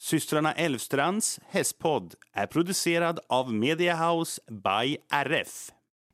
Systrarna Elvstrands hästpodd är producerad av Mediahouse by RF.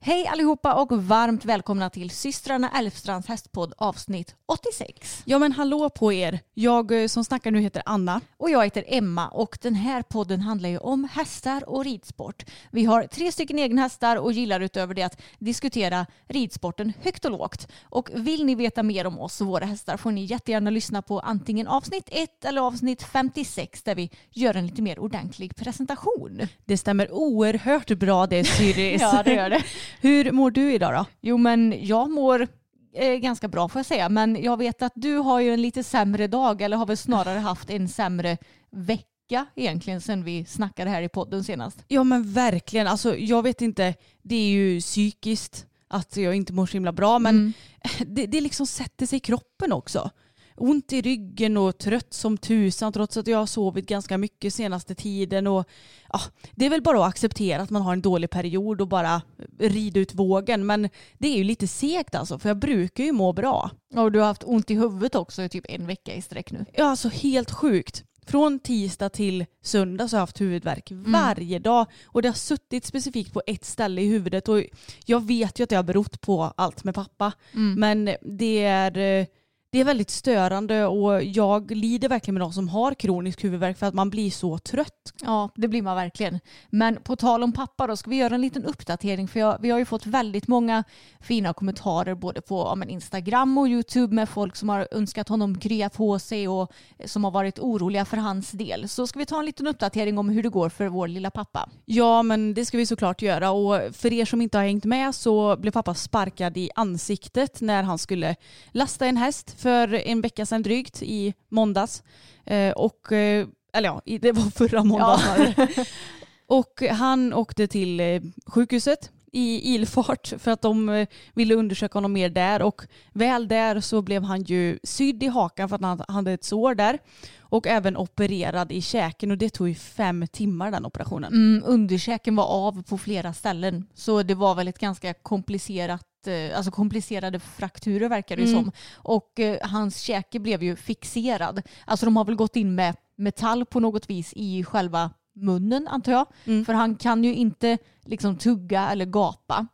Hej allihopa och varmt välkomna till systrarna Elfstrands hästpodd avsnitt 86. Ja men hallå på er. Jag eh, som snackar nu heter Anna. Och jag heter Emma och den här podden handlar ju om hästar och ridsport. Vi har tre stycken egna hästar och gillar utöver det att diskutera ridsporten högt och lågt. Och vill ni veta mer om oss och våra hästar får ni jättegärna lyssna på antingen avsnitt 1 eller avsnitt 56 där vi gör en lite mer ordentlig presentation. Det stämmer oerhört bra det Syris. Ja det gör det. Hur mår du idag då? Jo men jag mår eh, ganska bra får jag säga. Men jag vet att du har ju en lite sämre dag eller har väl snarare haft en sämre vecka egentligen sen vi snackade här i podden senast. Ja men verkligen. Alltså jag vet inte. Det är ju psykiskt att jag inte mår så himla bra men Mm. det, det liksom sätter sig i kroppen också. Ont i ryggen och trött som tusan trots att jag har sovit ganska mycket senaste tiden. Och, ja, det är väl bara att acceptera att man har en dålig period och bara rida ut vågen. Men det är ju lite segt alltså för jag brukar ju må bra. Och du har haft ont i huvudet också i typ en vecka i sträck nu. Ja, alltså helt sjukt. Från tisdag till söndag så har jag haft huvudvärk varje dag och det har suttit specifikt på ett ställe i huvudet och jag vet ju att det har berott på allt med pappa men det är, eh, det är väldigt störande och jag lider verkligen med de som har kronisk huvudvärk för att man blir så trött. Ja, det blir man verkligen. Men på tal om pappa då ska vi göra en liten uppdatering för jag, vi har ju fått väldigt många fina kommentarer både på ja, men Instagram och YouTube med folk som har önskat honom krya på sig och som har varit oroliga för hans del. Så ska vi ta en liten uppdatering om hur det går för vår lilla pappa. Ja men det ska vi såklart göra och för er som inte har hängt med så blev pappa sparkad i ansiktet när han skulle lasta en häst för en vecka sedan drygt i måndags. Eh, och, eh, eller ja, det var förra måndagen. och han åkte till eh, sjukhuset i ilfart för att de ville undersöka honom mer där och väl där så blev han ju sydd i hakan för att han hade ett sår där och även opererad i käken och det tog ju fem timmar den operationen. Mm, underkäken var av på flera ställen så det var väl ett ganska komplicerat eh, Alltså komplicerade frakturer verkar det Mm. som. Och eh, hans käke blev ju fixerad. Alltså de har väl gått in med metall på något vis i själva munnen antar jag. Mm. För han kan ju inte liksom tugga eller gapa.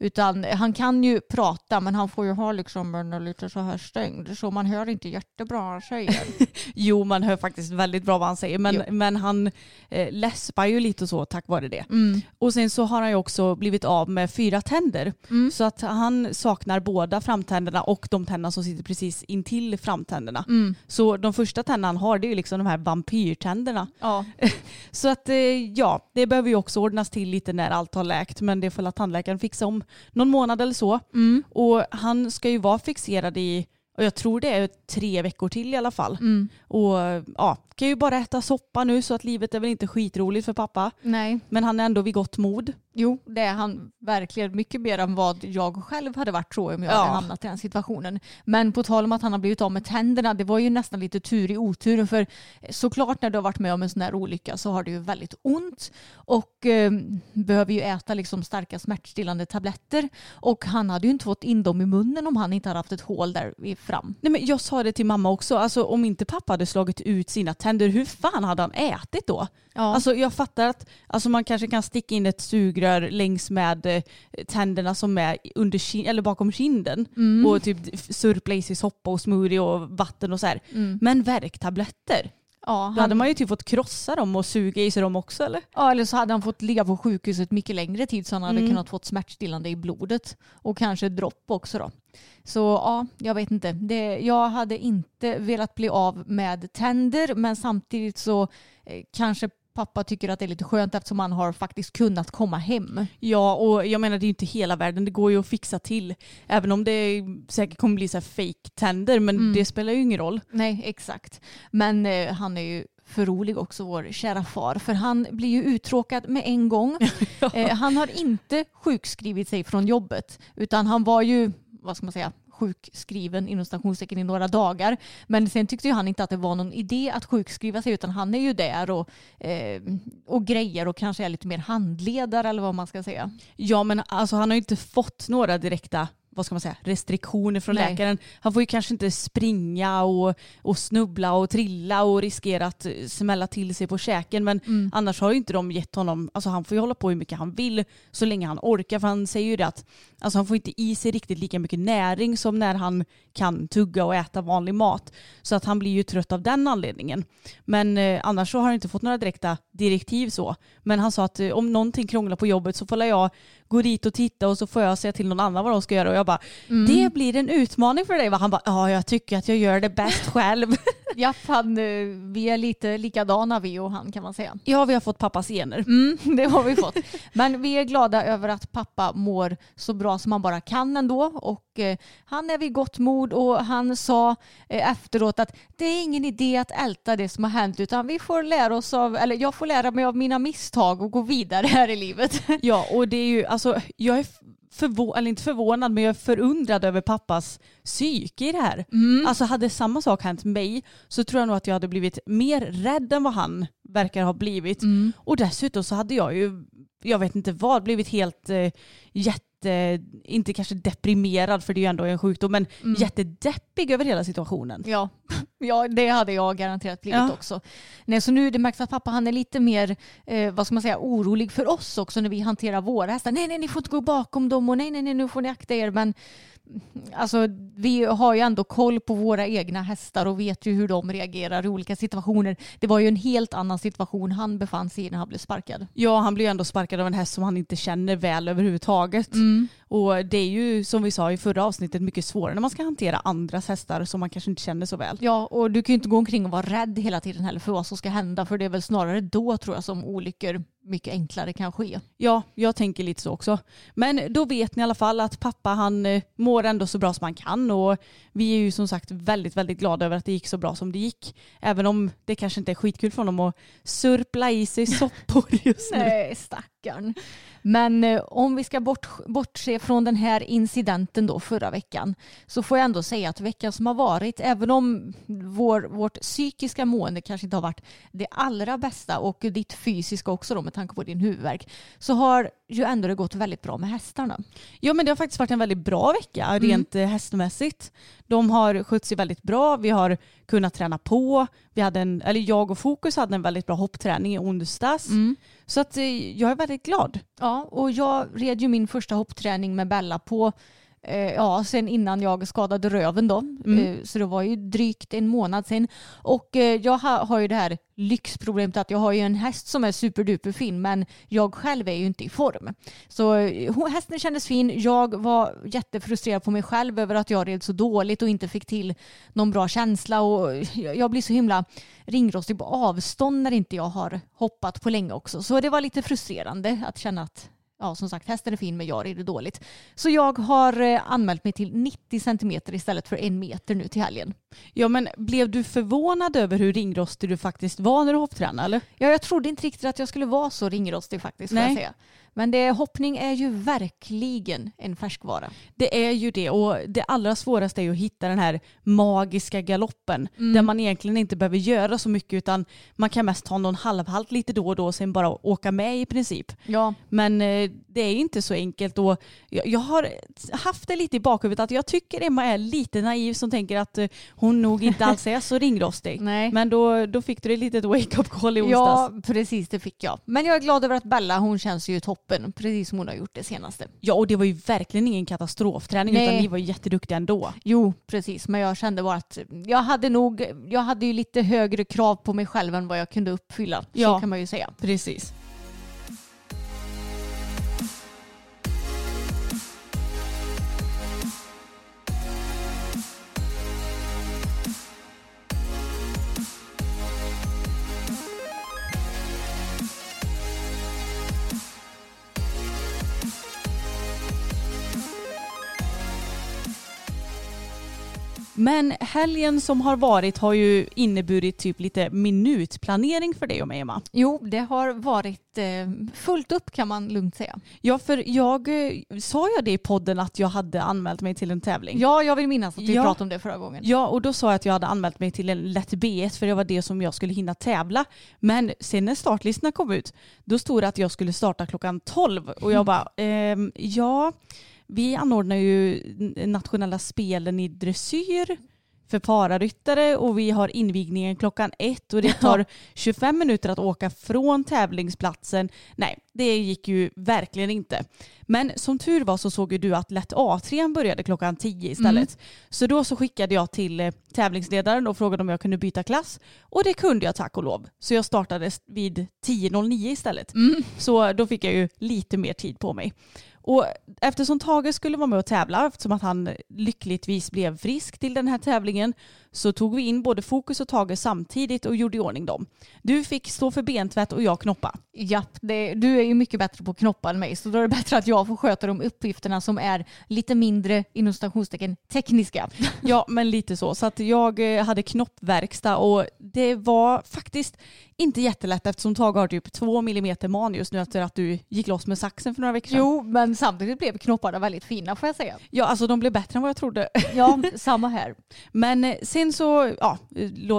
Utan han kan ju prata men han får ju ha liksom munnen lite så här stängd. Så man hör inte jättebra vad han säger. Jo, man hör faktiskt väldigt bra vad han säger, men, Jo. men han eh, läspar ju lite och så tack vare det. Mm. Och sen så har han ju också blivit av med fyra tänder. Mm. Så att han saknar båda framtänderna och de tänderna som sitter precis intill framtänderna. Mm. Så de första tänderna han har det är ju liksom de här vampyrtänderna. Ja. Så att eh, ja, det behöver ju också ordnas till lite när allt har läkt men det får la tandläkaren fixa om någon månad eller så. Mm. Och han ska ju vara fixerad i, och jag tror det är tre veckor till i alla fall. Mm. Och ja, kan ju bara äta soppa nu så att livet är väl inte skitroligt för pappa. Nej. Men han är ändå vid gott mod. Jo, det är han verkligen mycket mer än vad jag själv hade varit tror jag om jag Ja. hade hamnat i den situationen. Men på tal om att han har blivit av med tänderna, det var ju nästan lite tur i oturen för såklart när du har varit med om en sån här olycka så har du ju väldigt ont och eh, behöver ju äta liksom starka smärtstillande tabletter och han hade ju inte fått in dem i munnen om han inte hade haft ett hål där fram. Nej, men jag sa det till mamma också, alltså, om inte pappa hade slagit ut sina tänder, hur fan hade han ätit då? Ja. Alltså, jag fattar att alltså, man kanske kan sticka in ett sugrör längs med eh, tänderna som är under kin- eller bakom kinden Mm. och typ surpla i sig soppa och smoothie och vatten och så här. Mm. Men värktabletter, ja, då han, hade man ju typ fått krossa dem och suga i sig dem också eller? Ja, eller så hade han fått ligga på sjukhuset mycket längre tid så han hade Mm. kunnat fått smärtstillande i blodet och kanske dropp också då. Så ja, jag vet inte. Det, jag hade inte velat bli av med tänder men samtidigt så eh, kanske pappa tycker att det är lite skönt eftersom han har faktiskt kunnat komma hem. Ja, och jag menar det är ju inte hela världen. Det går ju att fixa till. Även om det säkert kommer bli så här fake tänder, men Mm. det spelar ju ingen roll. Nej, exakt. Men eh, han är ju för rolig också, vår kära far. För han blir ju uttråkad med en gång. eh, han har inte sjukskrivit sig från jobbet, utan han var ju, vad ska man säga, sjukskriven inom stationstecken i några dagar. Men sen tyckte ju han inte att det var någon idé att sjukskriva sig utan han är ju där och, eh, och grejer och kanske är lite mer handledare eller vad man ska säga. Ja, men alltså han har ju inte fått några direkta vad ska man säga, restriktioner från Nej. läkaren. Han får ju kanske inte springa och, och snubbla och trilla och riskera att eh, smälla till sig på käken. Men Mm. annars har ju inte de gett honom, alltså han får ju hålla på hur mycket han vill så länge han orkar. För han säger ju det att alltså han får inte i sig riktigt lika mycket näring som när han kan tugga och äta vanlig mat. Så att han blir ju trött av den anledningen. Men eh, annars så har han inte fått några direkta direktiv så. Men han sa att eh, om någonting krånglar på jobbet så får jag gå dit och titta och så får jag säga till någon annan vad de ska göra. Och jag bara, det blir en utmaning för dig va? Han bara, ja jag tycker att jag gör det bäst själv. Ja, fan, eh, vi är lite likadana vi och han kan man säga. ja vi har fått pappas gener. Mm, det har vi fått. Men vi är glada över att pappa mår så bra som han bara kan ändå. Och eh, han är vid gott mod och han sa eh, efteråt att det är ingen idé att älta det som har hänt utan vi får lära oss av, eller jag får lära mig av mina misstag och gå vidare här i livet. Ja och det är ju, alltså jag är förvånad, eller inte förvånad men jag är förundrad över pappas psyke i det här. Alltså hade samma sak hänt mig så tror jag nog att jag hade blivit mer rädd än vad han verkar ha blivit. Och dessutom så hade jag ju, jag vet inte vad, blivit helt eh, jätte, inte kanske deprimerad för det är ju ändå en sjukdom, men jättedeppig över hela situationen. Ja. ja, det hade jag garanterat blivit Ja. också. Nej, så nu det märks att pappa han är lite mer eh, vad ska man säga, orolig för oss också när vi hanterar våra hästar. Nej, nej, ni får inte gå bakom dem och nej, nej, nej, nu får ni akta er. Men alltså, vi har ju ändå koll på våra egna hästar och vet ju hur de reagerar i olika situationer. Det var ju en helt annan situation han befann sig i när han blev sparkad. Ja, han blir ju ändå sparkad av en häst som han inte känner väl överhuvudtaget. Och det är ju som vi sa i förra avsnittet mycket svårare när man ska hantera andras hästar som man kanske inte känner så väl. Ja, och du kan ju inte gå omkring och vara rädd hela tiden heller för vad som ska hända. För det är väl snarare då tror jag som olyckor mycket enklare kan ske. Ja, jag tänker lite så också. Men då vet ni i alla fall att pappa han eh, mår ändå så bra som han kan och vi är ju som sagt väldigt, väldigt glada över att det gick så bra som det gick. Även om det kanske inte är skitkul för honom att surpla i sig soppor just nu. Nej, stackarn. Men eh, om vi ska bort, bortse från den här incidenten då förra veckan så får jag ändå säga att veckan som har varit, även om vår, vårt psykiska mående kanske inte har varit det allra bästa och ditt fysiska också då med tanke på din huvudvärk så har ju ändå det gått väldigt bra med hästarna. Ja men det har faktiskt varit en väldigt bra vecka rent eh, hästmässigt. De har skött sig väldigt bra, vi har kunnat träna på, vi hade en, eller jag och Fokus hade en väldigt bra hoppträning i onsdags. Så att eh, jag är väldigt glad. Ja, och jag red ju min första hoppträning med Bella på ja, sen innan jag skadade röven då. Eh, så det var ju drygt en månad sen. Och eh, jag ha, har ju det här lyxproblemet att jag har ju en häst som är superduper fin men jag själv är ju inte i form. Så eh, hästen kändes fin. Jag var jättefrustrerad på mig själv över att jag red så dåligt och inte fick till någon bra känsla och jag blir så himla ringrostig på avstånd när inte jag har hoppat på länge också. Så det var lite frustrerande att känna att ja, som sagt, hästen är fin men jag rider dåligt. Så jag har eh, anmält mig till 90 centimeter istället för en meter nu till helgen. Ja men blev du förvånad över hur ringrostig du faktiskt var när du hopptränade eller? Ja, jag trodde inte riktigt att jag skulle vara så ringrostig faktiskt. Får jag Nej. säga. Men det, hoppning är ju verkligen en färskvara. Det är ju det och det allra svåraste är ju att hitta den här magiska galoppen Mm. där man egentligen inte behöver göra så mycket utan man kan mest ta någon halvhalt lite då och då och sen bara åka med i princip. Ja, Men eh, det är inte så enkelt och jag, har haft det lite i bakhuvudet att jag tycker Emma är lite naiv som tänker att eh, hon nog inte alls är så ringrostig. Nej. Men då, då fick du ett wake-up call i onsdags. ja, precis det fick jag. Men jag är glad över att Bella, hon känns ju toppen. Precis som hon har gjort det senaste. Ja och det var ju verkligen ingen katastrofträning Nej. utan ni var ju jätteduktiga ändå. Jo, precis. Men jag kände bara att jag hade nog, jag hade ju lite högre krav på mig själv än vad jag kunde uppfylla. Så Ja. kan man ju säga. Precis. Men helgen som har varit har ju inneburit typ lite minutplanering för dig och mig Emma. Jo, det har varit eh, fullt upp kan man lugnt säga. Ja, för jag eh, sa jag det i podden att jag hade anmält mig till en tävling. Ja, jag vill minnas att vi Ja. pratade om det förra gången. Ja, och då sa jag att jag hade anmält mig till en lätt B1 för det var det som jag skulle hinna tävla. Men sen när startlistorna kom ut, då stod det att jag skulle starta klockan 12 och jag bara, ehm, ja, vi anordnar ju nationella spelen i dressyr för pararyttare och vi har invigningen klockan ett och det tar 25 minuter att åka från tävlingsplatsen. Nej, det gick ju verkligen inte. Men som tur var så såg ju du att lätt A3 började klockan 10 istället. Så då så skickade jag till eh, tävlingsledaren och frågade om jag kunde byta klass. Och det kunde jag tack och lov. Så jag startade vid 10.09 istället. Så då fick jag ju lite mer tid på mig. Och eftersom Tage skulle vara med och tävla, eftersom att han lyckligtvis blev frisk till den här tävlingen, så tog vi in både Fokus och Tage samtidigt och gjorde i ordning dem. Du fick stå för bentvätt och jag knoppa. Japp, det, du är ju mycket bättre på att knoppa än mig så då är det bättre att jag får sköta de uppgifterna som är lite mindre inom citationstecken tekniska. Ja, men lite så. Så att jag eh, hade knoppverkstad och det var faktiskt inte jättelätt eftersom Tage har typ två millimeter man just nu efter att du gick loss med saxen för några veckor sedan. Jo, men samtidigt blev knopparna väldigt fina får jag säga. Ja, alltså de blev bättre än vad jag trodde. Ja, samma här. Men eh, sen så ja,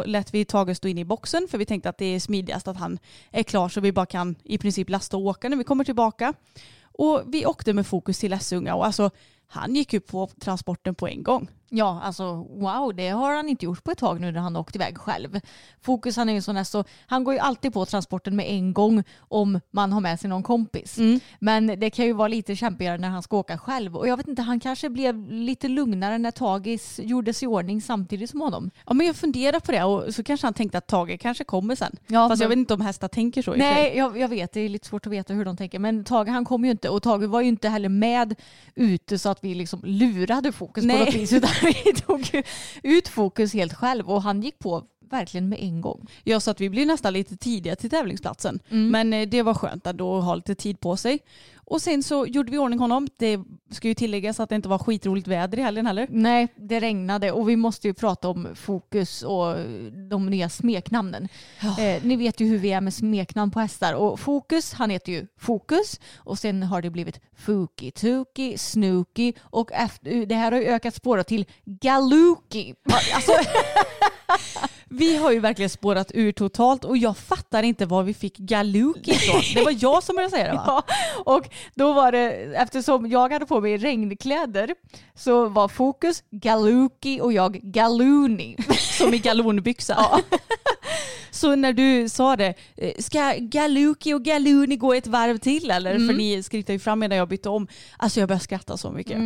lät vi Tage stå in i boxen för vi tänkte att det är smidigast att han är klar så vi bara kan i princip lasta och åka när vi kommer tillbaka. Och vi åkte med fokus till Essunga och alltså han gick ju på transporten på en gång. Ja, alltså wow, det har han inte gjort på ett tag nu när han har åkt iväg själv. Fokus han är ju sån här så, han går ju alltid på transporten med en gång om man har med sig någon kompis. Men det kan ju vara lite kämpigare när han ska åka själv. Och jag vet inte, han kanske blev lite lugnare när Tagis gjorde sig i ordning samtidigt som honom. Ja men jag funderar på det och så kanske han tänkte att Tage kanske kommer sen. Ja, Fast jag men- vet inte om hästar tänker så. Nej, jag, jag vet. Det är lite svårt att veta hur de tänker. Men Tage han kom ju inte och Tage var ju inte heller med ute så att vi liksom lurade fokus Nej. på något vis. Utan vi tog ut fokus helt själv och han gick på verkligen med en gång. Ja, så att vi blir nästan lite tidiga till tävlingsplatsen. Mm. Men eh, det var skönt ändå att ha lite tid på sig. Och sen så gjorde vi ordning honom. Det ska ju tilläggas att det inte var skitroligt väder i helgen heller. Nej, det regnade och vi måste ju prata om fokus och de nya smeknamnen. Eh, ni vet ju hur vi är med smeknamn på hästar och Fokus, han heter ju Fokus och sen har det blivit Fuki, Tuki, Snooki och efter, det här har ju ökat spåret till Galuki. Alltså, Vi har ju verkligen spårat ur totalt och jag fattar inte var vi fick Galuki ifrån. Det var jag som började säga det va? Ja, och då var det, eftersom jag hade på mig regnkläder så var Fokus Galuki och jag Galuni. Som i galonbyxa. Så när du sa det, eh, ska Galuki och Galuni gå ett varv till eller? För ni skrittade ju fram medan jag bytte om. Alltså jag började skratta så mycket.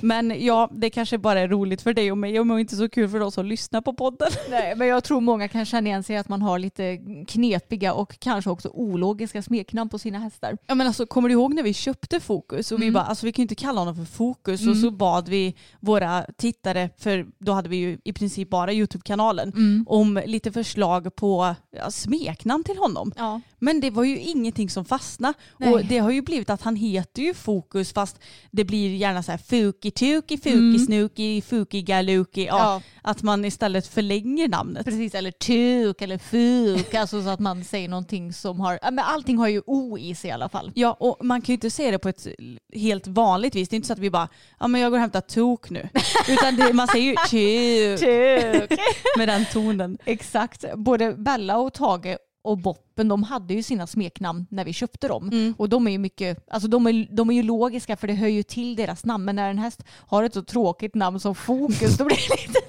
Men ja, det kanske bara är roligt för dig och mig och inte så kul för de som lyssnar på podden. Nej, men jag tror många kan känna igen sig att man har lite knepiga och kanske också ologiska smeknamn på sina hästar. Ja men alltså kommer du ihåg när vi köpte Fokus och vi bara, alltså vi kan ju inte kalla honom för Fokus och så bad vi våra tittare, för då hade vi ju i princip bara YouTube-kanalen, om lite förslag på ja, smeknamn till honom. Ja. Men det var ju ingenting som fastnade Nej. och det har ju blivit att han heter ju Fokus fast det blir gärna så här Fuki Tuki, Fuki Snuki, Fuki Galuki. Ja, Ja. Att man istället förlänger namnet. Precis, eller tuk eller fuk, alltså så att man säger någonting som har, men allting har ju o i sig i alla fall. Ja, och man kan ju inte säga det på ett helt vanligt vis. Det är inte så att vi bara, ja men jag går och hämtar tok nu. Utan det, man säger ju tuk Tuk! med den tonen. Exakt, både Bella och Tage och Boppen de hade ju sina smeknamn när vi köpte dem. Och de är ju mycket, alltså de är, de är ju logiska för det hör ju till deras namn. Men när en häst har ett så tråkigt namn som Fokus då blir det lite,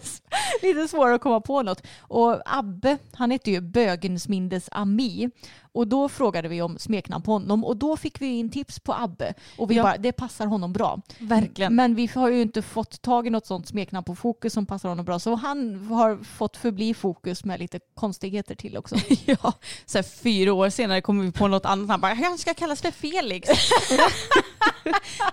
lite svårare att komma på något. Och Abbe, han heter ju Bögensmindes Ami. Och då frågade vi om smeknamn på honom och då fick vi in tips på Abbe. Och vi Ja. bara, det passar honom bra. Verkligen. Men vi har ju inte fått tag i något sånt smeknamn på Fokus som passar honom bra. Så han har fått förbli Fokus med lite konstigheter till också. Ja, så fyra år senare kommer vi på något annat. Han bara, han ska kallas för Felix.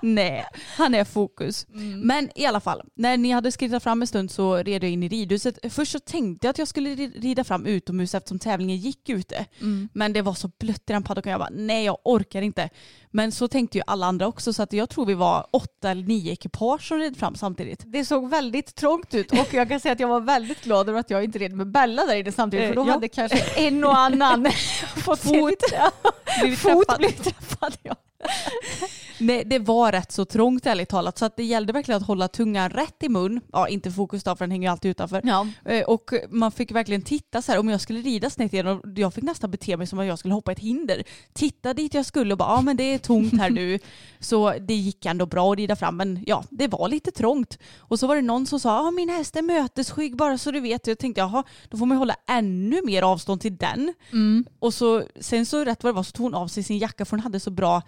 Nej, han är fokus. Mm. Men i alla fall, när ni hade skrittat fram en stund så red jag in i ridhuset. Först så tänkte jag att jag skulle ri- rida fram utomhus eftersom tävlingen gick ute. Mm. Men det var så blött i den paddocken. Jag bara, nej jag orkar inte. Men så tänkte ju alla andra också så att jag tror vi var åtta eller nio ekipage som red fram samtidigt. Det såg väldigt trångt ut och jag kan säga att jag var väldigt glad över att jag inte red med Bella där inne samtidigt för då Eh, ja. hade kanske en och annan fått Fot. Blivit fot träffad. blivit träffad. Ja. Nej, det var rätt så trångt ärligt talat så att det gällde verkligen att hålla tungan rätt i mun. Ja, inte fokus då för den hänger ju alltid utanför. Ja. Eh, Och man fick verkligen titta så här om jag skulle rida snett igenom. Jag fick nästan bete mig som att jag skulle hoppa ett hinder. Titta dit jag skulle och bara ja men det är tomt här nu. Så det gick ändå bra att rida fram men ja det var lite trångt. Och så var det någon som sa ja min häst är mötesskygg bara så du vet. Jag tänkte jaha då får man hålla ännu mer avstånd till den. Och så sen så rätt vad det var så tog hon av sig sin jacka för hon hade så bra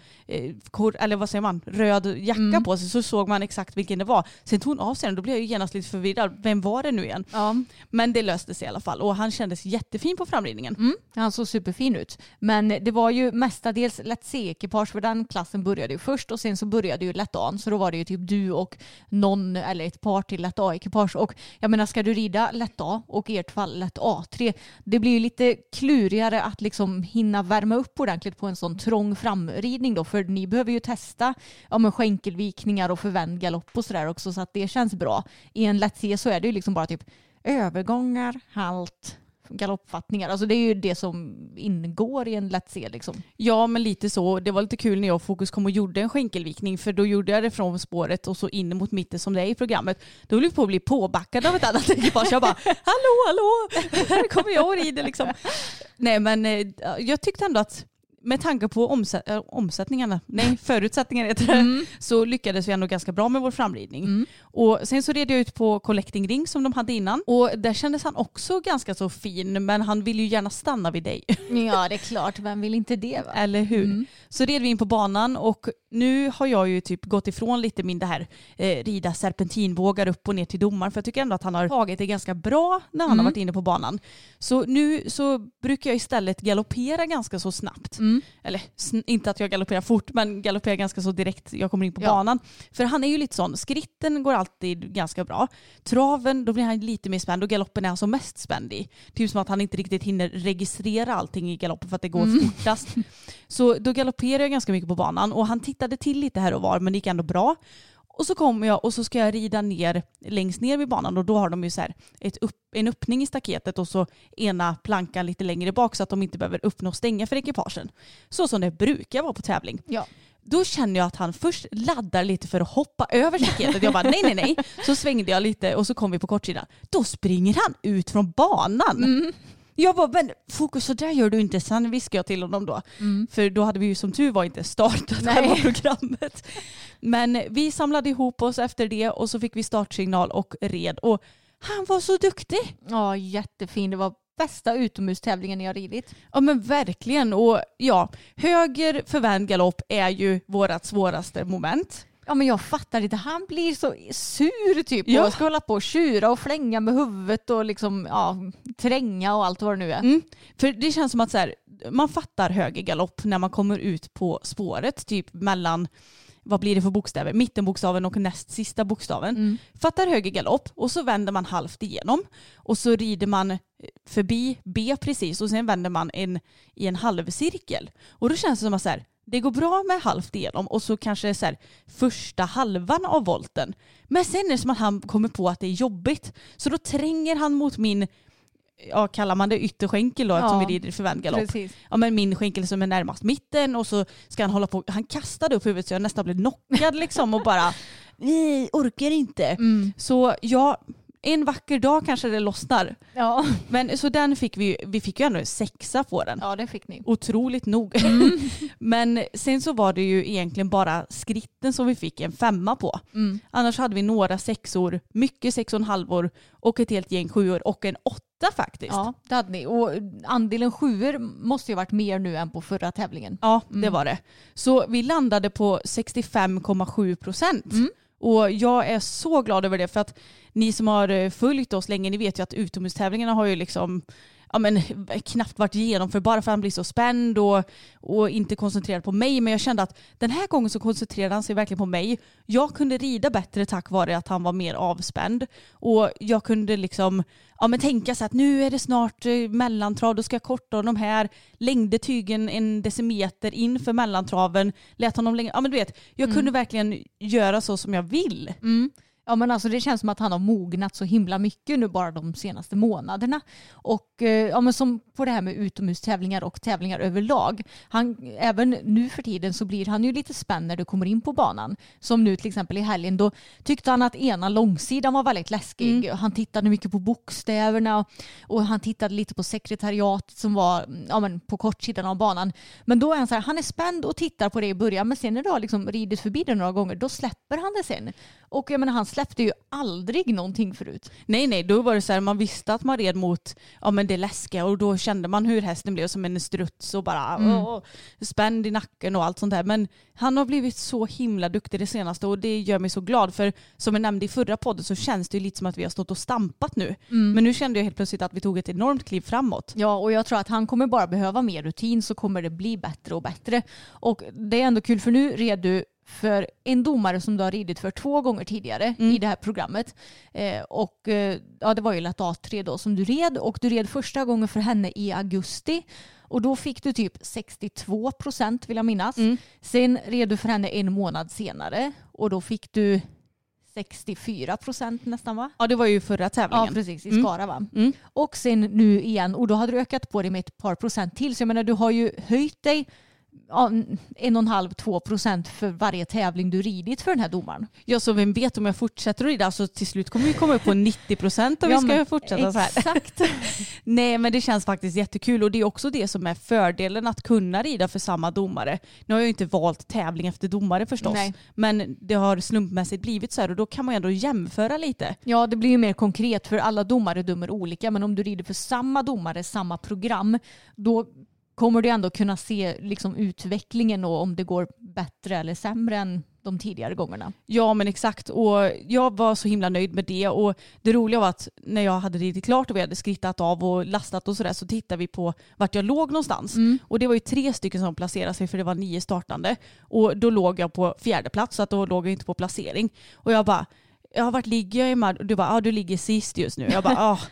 kor, eller vad säger man, röd jacka på sig så såg man exakt vilken det var. Sen tog hon av sig den och då blev jag ju genast lite förvirrad. Vem var det nu igen? Ja. Men det löste sig i alla fall och han kändes jättefin på framridningen. Mm, han såg superfin ut. Men det var ju mestadels lätt C-ekipage för den klassen började ju först och sen så började ju lätt A. Så då var det ju typ du och någon eller ett par till lätt A-ekipage. Och jag menar ska du rida lätt A och i ert fall lätt A3 det blir ju lite klurigare att liksom hinna värma upp ordentligt på en sån trång framridning då för ni behöver ju testa ja, men skänkelvikningar och förvänd galopp och sådär också så att det känns bra. I en lätt C så är det ju liksom bara typ övergångar, halt, galoppfattningar. Alltså det är ju det som ingår i en lätt C liksom. Ja men lite så. Det var lite kul när jag och Fokus kom och gjorde en skänkelvikning för då gjorde jag det från spåret och så in mot mitten som det är i programmet. Då höll vi på att bli påbackade av ett annat ekipage. Jag bara hallå hallå, här kommer jag och rider liksom. Nej men eh, jag tyckte ändå att med tanke på omsä- äh, omsättningarna, nej förutsättningarna heter det, så lyckades vi ändå ganska bra med vår framridning. Och sen så red jag ut på Collecting Ring som de hade innan och där kändes han också ganska så fin men han ville ju gärna stanna vid dig. Ja det är klart, vem vill inte det va? Eller hur? Så red vi in på banan och nu har jag ju typ gått ifrån lite min det här eh, rida serpentinvågar upp och ner till domaren för jag tycker ändå att han har tagit det ganska bra när han har varit inne på banan. Så nu så brukar jag istället galoppera ganska så snabbt. Eller sn- inte att jag galopperar fort men galopperar ganska så direkt jag kommer in på Ja. banan. För han är ju lite sån, skritten går alltid ganska bra. Traven, då blir han lite mer spänd och galoppen är han som mest spänd i. Typ som att han inte riktigt hinner registrera allting i galoppen för att det går fortast. Så då galopperar jag ganska mycket på banan och han tittade till lite här och var men det gick ändå bra. Och så kommer jag och så ska jag rida ner längst ner vid banan och då har de ju så ett upp, en öppning i staketet och så ena plankan lite längre bak så att de inte behöver öppna och stänga för ekipagen. Så som det brukar vara på tävling. Ja. Då känner jag att han först laddar lite för att hoppa över staketet. Jag bara nej, nej, nej. Så svängde jag lite och så kom vi på kortsidan. Då springer han ut från banan. Jag bara, men fokus så där gör du inte. Sen viskade jag till honom då. För då hade vi ju som tur var inte startat Nej. själva programmet. Men vi samlade ihop oss efter det och så fick vi startsignal och red. Och han var så duktig. Ja jättefin, det var bästa utomhustävlingen jag ridit. Ja men verkligen. Och ja, höger förvänd galopp är ju vårat svåraste moment. Ja men jag fattar inte, han blir så sur typ Ja. och ska hålla på och tjura och flänga med huvudet och liksom ja, tränga och allt vad det nu är. Mm. För det känns som att så här, man fattar höger galopp när man kommer ut på spåret, typ mellan vad blir det för bokstäver? Mittenbokstaven och näst sista bokstaven. Fattar höger galopp och så vänder man halvt igenom och så rider man förbi B precis och sen vänder man en, i en halvcirkel. Och då känns det som att så här, det går bra med halvt igenom och så kanske så här, första halvan av volten. Men sen är det som att han kommer på att det är jobbigt. Så då tränger han mot min ja, kallar man det ytterskänkel då eftersom Ja, vi rider förvänd galopp. Precis. Ja, men min skänkel som är närmast mitten och så ska han hålla på. Han kastade upp huvudet så jag nästan blev knockad liksom och bara nej, orkar inte. Mm. Så ja, en vacker dag kanske det lossnar. Ja. Men så den fick vi, vi fick ju ändå en sexa på den. ja det fick ni. Otroligt nog. Men sen så var det ju egentligen bara skritten som vi fick en femma på. Mm. Annars hade vi några sexor, mycket sex och en halvor och ett helt gäng sjuor och en åtta faktiskt. Ja det hade ni. Och andelen sjuor måste ju ha varit mer nu än på förra tävlingen. Ja, det var det. Så vi landade på 65,7 procent. Och jag är så glad över det för att ni som har följt oss länge, ni vet ju att utomhustävlingarna har ju liksom ja, men, knappt varit genomförbar för han blir så spänd och, och inte koncentrerad på mig. Men jag kände att den här gången så koncentrerade han sig verkligen på mig. Jag kunde rida bättre tack vare att han var mer avspänd. Och jag kunde liksom ja, men tänka så att nu är det snart eh, mellantrav, då ska jag korta de här, längde tygen en decimeter inför mellantraven, lät honom längre, ja men du vet, jag Mm. kunde verkligen göra så som jag vill. Ja men alltså det känns som att han har mognat så himla mycket nu bara de senaste månaderna. Och eh, ja, men som på det här med utomhustävlingar och tävlingar överlag. Han, även nu för tiden så blir han ju lite spänd när du kommer in på banan. Som nu till exempel i helgen då tyckte han att ena långsidan var väldigt läskig. Han tittade mycket på bokstäverna och, och han tittade lite på sekretariatet som var ja, men på kortsidan av banan. Men då är han så här, han är spänd och tittar på det i början men sen när du har liksom ridit förbi det några gånger då släpper han det sen. Och jag menar han släppte ju aldrig någonting förut. Nej, nej, då var det så här, man visste att man red mot ja, men det läskiga och då kände man hur hästen blev som en struts och bara åh, spänd i nacken och allt sånt där. Men han har blivit så himla duktig det senaste och det gör mig så glad för som jag nämnde i förra podden så känns det ju lite som att vi har stått och stampat nu. Men nu kände jag helt plötsligt att vi tog ett enormt kliv framåt. Ja, och jag tror att han kommer bara behöva mer rutin så kommer det bli bättre och bättre. Och det är ändå kul för nu red du för en domare som du har ridit för två gånger tidigare i det här programmet. Eh, och eh, ja, det var ju lätt A3 då som du red och du red första gången för henne i augusti. Och då fick du typ 62 procent vill jag minnas. Sen red du för henne en månad senare och då fick du 64 procent nästan va? Ja, det var ju förra Ja, tävlingen. precis. I Mm. Skara va? Mm. Och sen nu igen, och då hade du ökat på det med ett par procent till. Så jag menar, du har ju höjt dig ja, en och en halv, två procent för varje tävling du ridit för den här domaren. Ja, så vem vet om jag fortsätter att rida, alltså till slut kommer vi komma upp på 90 procent om Ja, vi ska fortsätta så här. Exakt. Nej men det känns faktiskt jättekul och det är också det som är fördelen att kunna rida för samma domare. Nu har jag ju inte valt tävling efter domare förstås. Nej. Men det har slumpmässigt blivit så här och då kan man ju ändå jämföra lite. Ja, det blir ju mer konkret för alla domare dömer olika. Men om du rider för samma domare, samma program, då kommer du ändå kunna se liksom, utvecklingen och om det går bättre eller sämre än de tidigare gångerna. Ja men exakt och jag var så himla nöjd med det och det roliga var att när jag hade ridit klart och vi hade skrittat av och lastat och sådär så tittade vi på vart jag låg någonstans. Och det var ju tre stycken som placerade sig för det var nio startande. Och då låg jag på fjärde plats så att då låg jag inte på placering. Och jag bara, ja vart ligger jag i? Och du bara, ja du ligger sist just nu. Jag bara.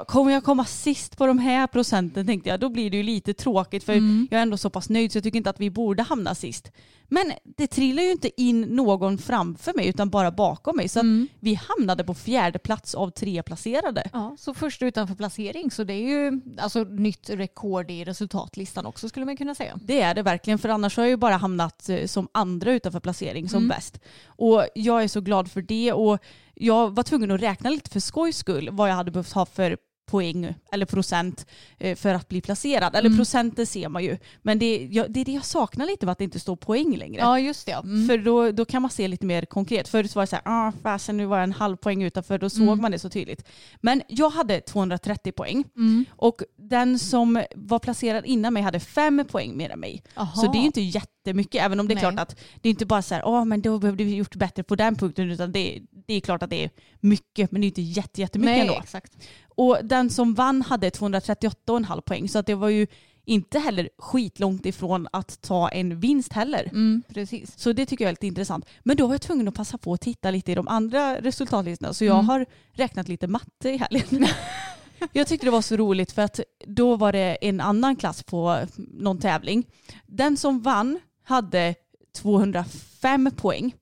Kommer jag komma sist på de här procenten tänkte jag, då blir det ju lite tråkigt för jag är ändå så pass nöjd så jag tycker inte att vi borde hamna sist. Men det trillar ju inte in någon framför mig utan bara bakom mig. Så att vi hamnade på fjärde plats av tre placerade. Ja, så först utanför placering. Så det är ju alltså nytt rekord i resultatlistan också skulle man kunna säga. Det är det verkligen för annars har jag ju bara hamnat eh, som andra utanför placering som bäst. Och jag är så glad för det och jag var tvungen att räkna lite för skojs skull vad jag hade behövt ha för poäng eller procent eh, för att bli placerad. Eller procenter ser man ju. Men det, jag, det är det jag saknar lite med att det inte står poäng längre. Ja, just det. Mm. För då, då kan man se lite mer konkret. Förut var det så här, ah, fasen nu var jag en halv poäng utanför, då såg man det så tydligt. Men jag hade 230 poäng och den som var placerad innan mig hade fem poäng mer än mig. Aha. Så det är ju inte jättemycket, även om det är Nej. klart att det är inte bara så här, åh men då behövde vi gjort bättre på den punkten, utan det, det är klart att det är mycket, men det är inte jätte, jättemycket Nej, ändå. exakt. Och den som vann hade 238,5 poäng, så att det var ju inte heller skitlångt ifrån att ta en vinst heller. Mm, precis. Så det tycker jag är lite intressant. Men då var jag tvungen att passa på att titta lite i de andra resultatlistorna. Så jag har räknat lite matte i helgen. jag tyckte det var så roligt för att då var det en annan klass på någon tävling. Den som vann hade 205 poäng.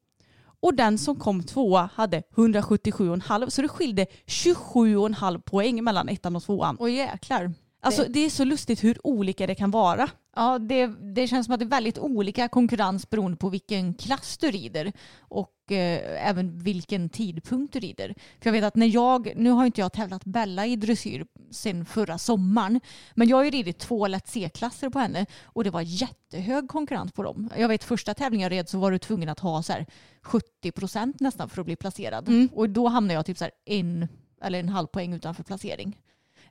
Och den som kom tvåa hade 177,5. Så det skilde 27,5 poäng mellan ettan och tvåan. Och jäklar. Alltså det är så lustigt hur olika det kan vara. Ja, det, det känns som att det är väldigt olika konkurrens beroende på vilken klass du rider och eh, även vilken tidpunkt du rider. För jag vet att när jag, nu har inte jag tävlat Bella i dressyr sen förra sommaren, men jag har ju ridit två lätt C-klasser på henne och det var jättehög konkurrens på dem. Jag vet första tävlingen jag red så var du tvungen att ha så här 70 procent nästan för att bli placerad och då hamnade jag typ så en eller en halv poäng utanför placering.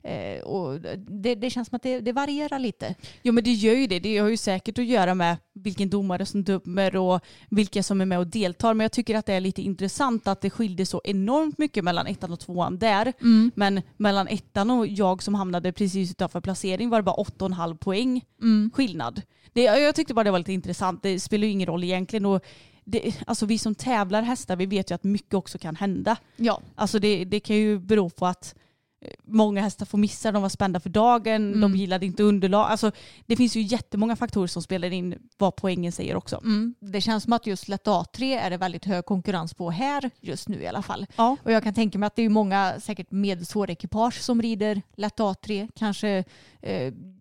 Eh, och det, det känns som att det, det varierar lite. Jo men det gör ju det. Det har ju säkert att göra med vilken domare som dömer och vilka som är med och deltar. Men jag tycker att det är lite intressant att det skilde så enormt mycket mellan ettan och tvåan där. Mm. Men mellan ettan och jag som hamnade precis utanför placering var det bara 8,5 poäng Mm. skillnad. Det, jag tyckte bara det var lite intressant. Det spelar ju ingen roll egentligen. Och det, alltså vi som tävlar hästar, vi vet ju att mycket också kan hända. Ja. Alltså det, det kan ju bero på att många hästar får missa, de var spända för dagen, Mm. de gillade inte underlag. Alltså det finns ju jättemånga faktorer som spelar in vad poängen säger också. Mm. Det känns som att just lätt A3 är det väldigt hög konkurrens på här just nu i alla fall. Ja. Och jag kan tänka mig att det är många säkert medelsvåra ekipage som rider lätt A3. Kanske,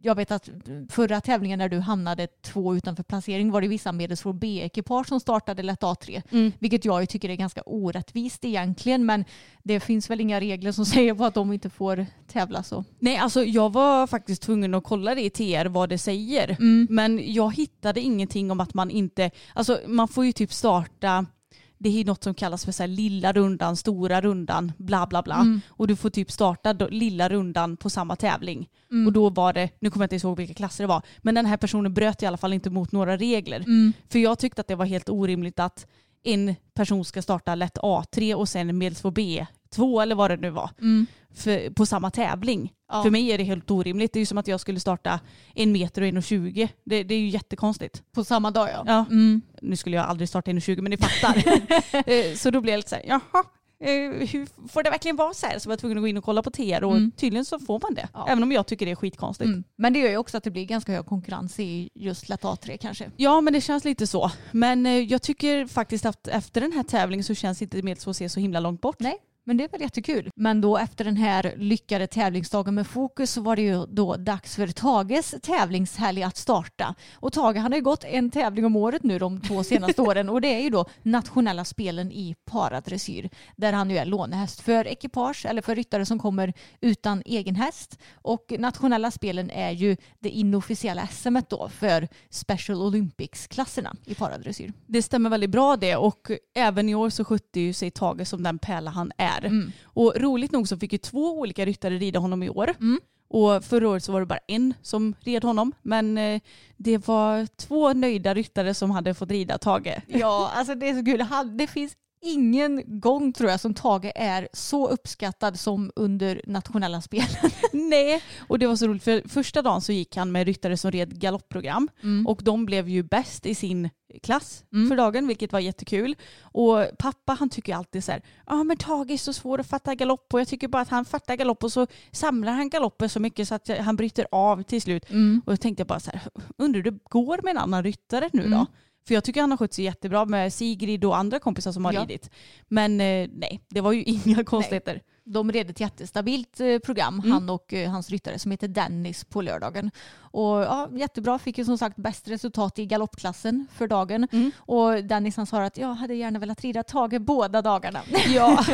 jag vet att förra tävlingen när du hamnade två utanför placering var det vissa medelsvår B-ekipage som startade lätt A3. Mm. Vilket jag tycker är ganska orättvist egentligen. Men det finns väl inga regler som säger på att de inte får tävla så. Nej, alltså jag var faktiskt tvungen att kolla det i TR vad det säger. Mm. Men jag hittade ingenting om att man inte, alltså man får ju typ starta, det är något som kallas för så här lilla rundan, stora rundan, bla bla bla. Mm. Och du får typ starta då, lilla rundan på samma tävling. Mm. Och då var det, nu kommer jag inte ihåg vilka klasser det var, men den här personen bröt i alla fall inte mot några regler. Mm. För jag tyckte att det var helt orimligt att en person ska starta lätt A3 och sen medelsvår B2 eller vad det nu var Mm. för, på samma tävling. Ja. För mig är det helt orimligt. Det är ju som att jag skulle starta en meter och 1,20. Det, det är ju jättekonstigt. På samma dag ja. Ja. Mm. Nu skulle jag aldrig starta 1,20 men ni fattar. Eh, så då blir jag lite så här, jaha. eh, Hur får det verkligen vara så här? Så var jag tvungen att gå in och kolla på TR och Mm. tydligen så får man det. Ja. Även om jag tycker det är skitkonstigt. Mm. Men det gör ju också att det blir ganska hög konkurrens i just lätt A3 kanske. Ja men det känns lite så. Men eh, jag tycker faktiskt att efter den här tävlingen så känns inte Medelsvår C så himla långt bort. Nej. Men det är väl jättekul. Men då efter den här lyckade tävlingsdagen med fokus så var det ju då dags för Tages tävlingshelg att starta. Och Tage han har ju gått en tävling om året nu de två senaste åren och det är ju då nationella spelen i paradressyr där han ju är lånehäst för ekipage eller för ryttare som kommer utan egen häst. Och nationella spelen är ju det inofficiella SM då för Special Olympics-klasserna i paradressyr. Det stämmer väldigt bra det och även i år så skötte ju sig Tage som den pärla han är. Mm. Och roligt nog så fick ju två olika ryttare rida honom i år. Mm. Och förra året så var det bara en som red honom. Men eh, det var två nöjda ryttare som hade fått rida Tage. Ja, alltså det är så kul. Det finns ingen gång tror jag som Tage är så uppskattad som under nationella spelen. Nej, och det var så roligt för första dagen så gick han med ryttare som red galoppprogram och de blev ju bäst i sin klass Mm. för dagen vilket var jättekul. Och pappa han tycker alltid så här, ja ah, men Tage är så svår att fatta galopp och jag tycker bara att han fattar galopp och så samlar han galopper så mycket så att han bryter av till slut. Och då tänkte jag bara så här, undrar hur det går med en annan ryttare nu då? För jag tycker han har skött sig jättebra med Sigrid och andra kompisar som har Ja. ridit. Men eh, nej, det var ju inga konstigheter. De red ett jättestabilt eh, program, Mm. han och eh, hans ryttare som heter Dennis på lördagen. Och ja, jättebra, fick ju som sagt bäst resultat i galoppklassen för dagen. Mm. Och Dennis han sa att jag hade gärna velat rida Tage båda dagarna. Ja,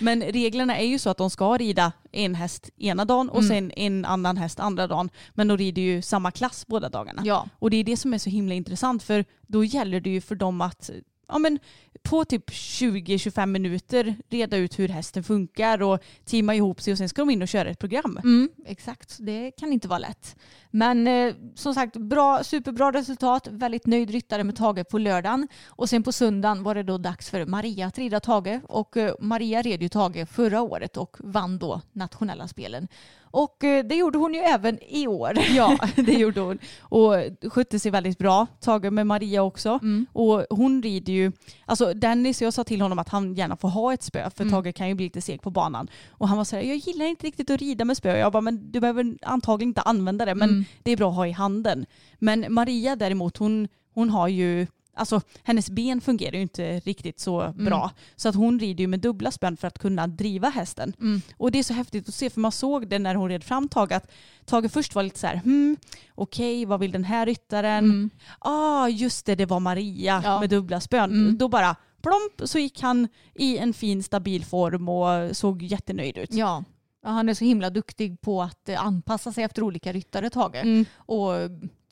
men reglerna är ju så att de ska rida en häst ena dagen och Mm. sen en annan häst andra dagen. Men de rider ju samma klass båda dagarna. Ja. Och det är det som är så himla intressant för då gäller det ju för dem att ja, men på typ 20-25 minuter reda ut hur hästen funkar och teama ihop sig och sen ska de in och köra ett program. Mm, exakt, det kan inte vara lätt. Men eh, som sagt, bra, superbra resultat. Väldigt nöjd ryttare med Tage på lördagen. Och sen på söndagen var det då dags för Maria att rida Tage. Och eh, Maria red ju Tage förra året och vann då nationella spelen. Och eh, det gjorde hon ju även i år. Ja, det gjorde hon. Och skötte sig väldigt bra. Tage med Maria också. Mm. Och hon rider ju, alltså Dennis, jag sa till honom att han gärna får ha ett spö för Mm. Tage kan ju bli lite seg på banan. Och han var så här, jag gillar inte riktigt att rida med spö. Jag bara, men du behöver antagligen inte använda det, men Mm. det är bra att ha i handen. Men Maria däremot, hon, hon har ju Alltså hennes ben fungerar ju inte riktigt så bra. Så att hon rider ju med dubbla spänn för att kunna driva hästen. Mm. Och det är så häftigt att se för man såg det när hon red fram Tage att Tage först var lite så här, hmm, okej vad vill den här ryttaren? Mm. ah, just det, det var Maria Ja. med dubbla spön. Mm. Då bara plomp så gick han i en fin stabil form och såg jättenöjd ut. Ja. Ja, han är så himla duktig på att anpassa sig efter olika ryttare, Tage. Mm. Och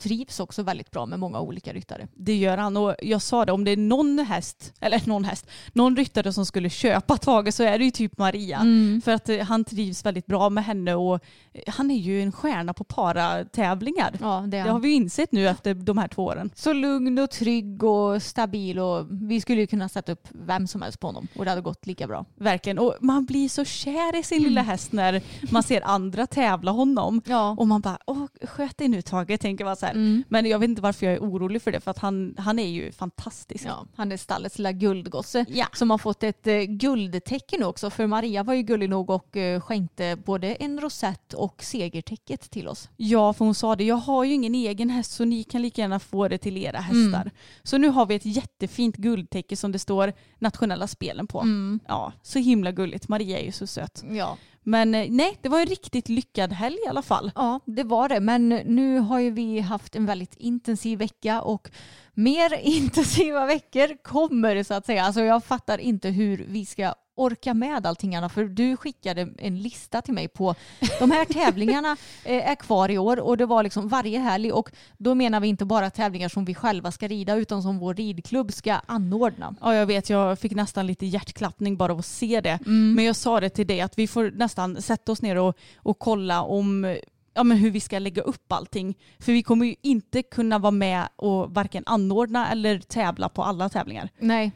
trivs också väldigt bra med många olika ryttare. Det gör han och jag sa det, om det är någon häst, eller någon häst, någon ryttare som skulle köpa Tage så är det ju typ Maria. Mm. För att eh, han trivs väldigt bra med henne och eh, han är ju en stjärna på paratävlingar. Ja, det, Det har vi ju insett nu efter de här två åren. Så lugn och trygg och stabil och vi skulle ju kunna sätta upp vem som helst på honom och det hade gått lika bra. Verkligen. Och man blir så kär i sin lilla häst när man ser andra tävla honom. Ja. Och man bara, åh sköt dig nu Tage, tänker man så här. Mm. Men jag vet inte varför jag är orolig för det, för att han, han är ju fantastisk. Ja, han är stallets lilla guldgosse Ja. som har fått ett eh, guldtecken också för Maria var ju gullig nog och eh, skänkte både en rosett och segertäcket till oss. Ja, för hon sa det, jag har ju ingen egen häst så ni kan lika gärna få det till era hästar. Så nu har vi ett jättefint guldtäcke som det står nationella spelen på. Ja, så himla gulligt. Maria är ju så söt. Ja. Men eh, nej, det var en riktigt lyckad helg i alla fall. Ja, det var det. Men nu har ju vi haft en väldigt intensiv vecka och mer intensiva veckor kommer så att säga. Alltså jag fattar inte hur vi ska orka med allting Anna, för du skickade en lista till mig på de här tävlingarna eh, är kvar i år och det var liksom varje helg och då menar vi inte bara tävlingar som vi själva ska rida utan som vår ridklubb ska anordna. Ja, jag vet, jag fick nästan lite hjärtklappning bara av att se det. Men jag sa det till dig att vi får nästan sätta oss ner och, och kolla om ja, men hur vi ska lägga upp allting. För vi kommer ju inte kunna vara med och varken anordna eller tävla på alla tävlingar. Nej,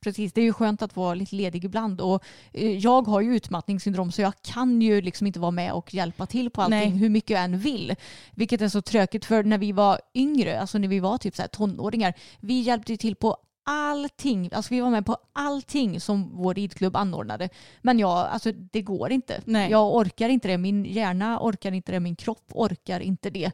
precis. Det är ju skönt att vara lite ledig ibland. Och eh, jag har ju utmattningssyndrom så jag kan ju liksom inte vara med och hjälpa till på allting Nej. hur mycket jag än vill. Vilket är så tråkigt för när vi var yngre, alltså när vi var typ så här tonåringar, vi hjälpte ju till på allting, alltså vi var med på allting som vår ridklubb anordnade. Men jag, alltså det går inte. Nej. Jag orkar inte det, min hjärna orkar inte det, min kropp orkar inte det.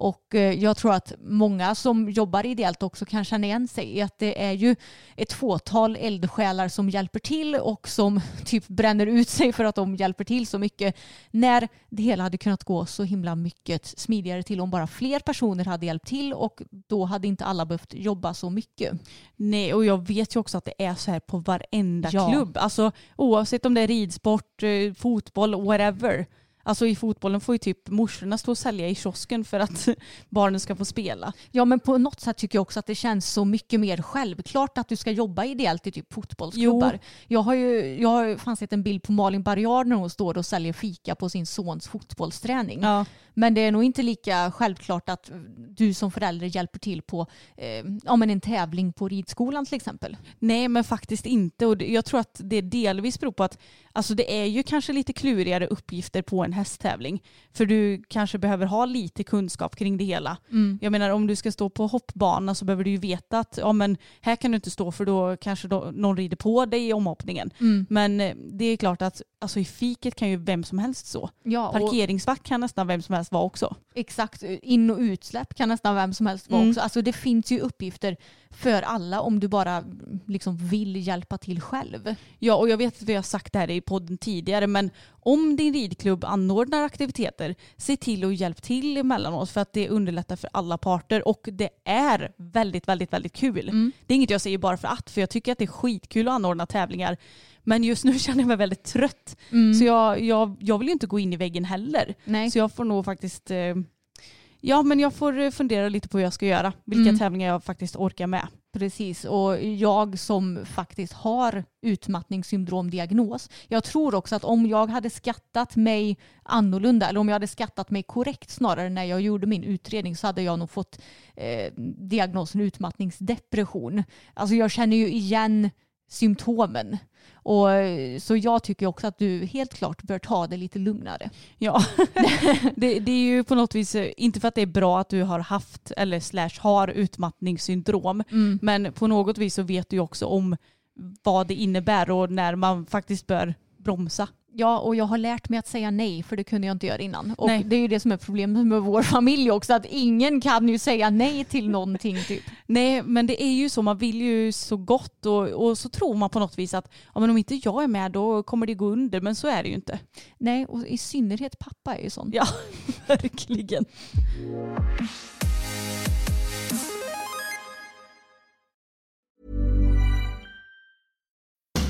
Och eh, jag tror att många som jobbar ideellt också kan känna igen sig i att det är ju ett fåtal eldsjälar som hjälper till och som typ bränner ut sig för att de hjälper till så mycket. När det hela hade kunnat gå så himla mycket smidigare till om bara fler personer hade hjälpt till och då hade inte alla behövt jobba så mycket. Nej, och jag vet ju också att det är så här på varenda Ja. klubb. Alltså oavsett om det är ridsport, eh, fotboll, whatever. Alltså i fotbollen får ju typ morsorna stå och sälja i kiosken för att barnen ska få spela. Ja men på något sätt tycker jag också att det känns så mycket mer självklart att du ska jobba ideellt i typ fotbollsklubbar. Jag har ju jag har fan sett en bild på Malin Barriard när hon står och säljer fika på sin sons fotbollsträning. Ja. Men det är nog inte lika självklart att du som förälder hjälper till på eh, ja, men en tävling på ridskolan till exempel. Nej men faktiskt inte och jag tror att det delvis beror på att alltså det är ju kanske lite klurigare uppgifter på en hästtävling. För du kanske behöver ha lite kunskap kring det hela. Jag menar om du ska stå på hoppbana så behöver du ju veta att ja, men här kan du inte stå för då kanske då, någon rider på dig i omhoppningen. Men eh, det är klart att alltså, i fiket kan ju vem som helst så. Ja, Parkeringsvakt kan nästan vem som helst vara också. Exakt. In och utsläpp kan nästan vem som helst vara Mm. också. Alltså det finns ju uppgifter för alla om du bara liksom vill hjälpa till själv. Ja, och jag vet att vi har sagt det här i podden tidigare, men om din ridklubb anordnar aktiviteter, se till att hjälpa till emellanåt för att det underlättar för alla parter och det är väldigt, väldigt, väldigt kul. Det är inget jag säger bara för att, för jag tycker att det är skitkul att anordna tävlingar. Men just nu känner jag mig väldigt trött. Så jag, jag, jag vill ju inte gå in i väggen heller. Nej. Så jag får nog faktiskt, eh, ja men jag får eh, fundera lite på hur jag ska göra. Vilka tävlingar jag faktiskt orkar med. Precis, och jag som faktiskt har utmattningssyndromdiagnos. Jag tror också att om jag hade skattat mig annorlunda eller om jag hade skattat mig korrekt snarare när jag gjorde min utredning så hade jag nog fått eh, diagnosen utmattningsdepression. Alltså jag känner ju igen symptomen. Och, eh, så jag tycker också att du helt klart bör ta det lite lugnare. Ja, det, det är ju på något vis, eh, inte för att det är bra att du har haft eller slash har utmattningssyndrom, men på något vis så vet du ju också om vad det innebär och när man faktiskt bör bromsa. Ja, och jag har lärt mig att säga nej för det kunde jag inte göra innan. Och Nej. det är ju det som är problemet med vår familj också, att ingen kan ju säga nej till någonting typ. Nej, men det är ju så, man vill ju så gott och, och så tror man på något vis att ja, men om inte jag är med då kommer det gå under, men så är det ju inte. Nej, och i synnerhet pappa är ju sån. Ja, verkligen.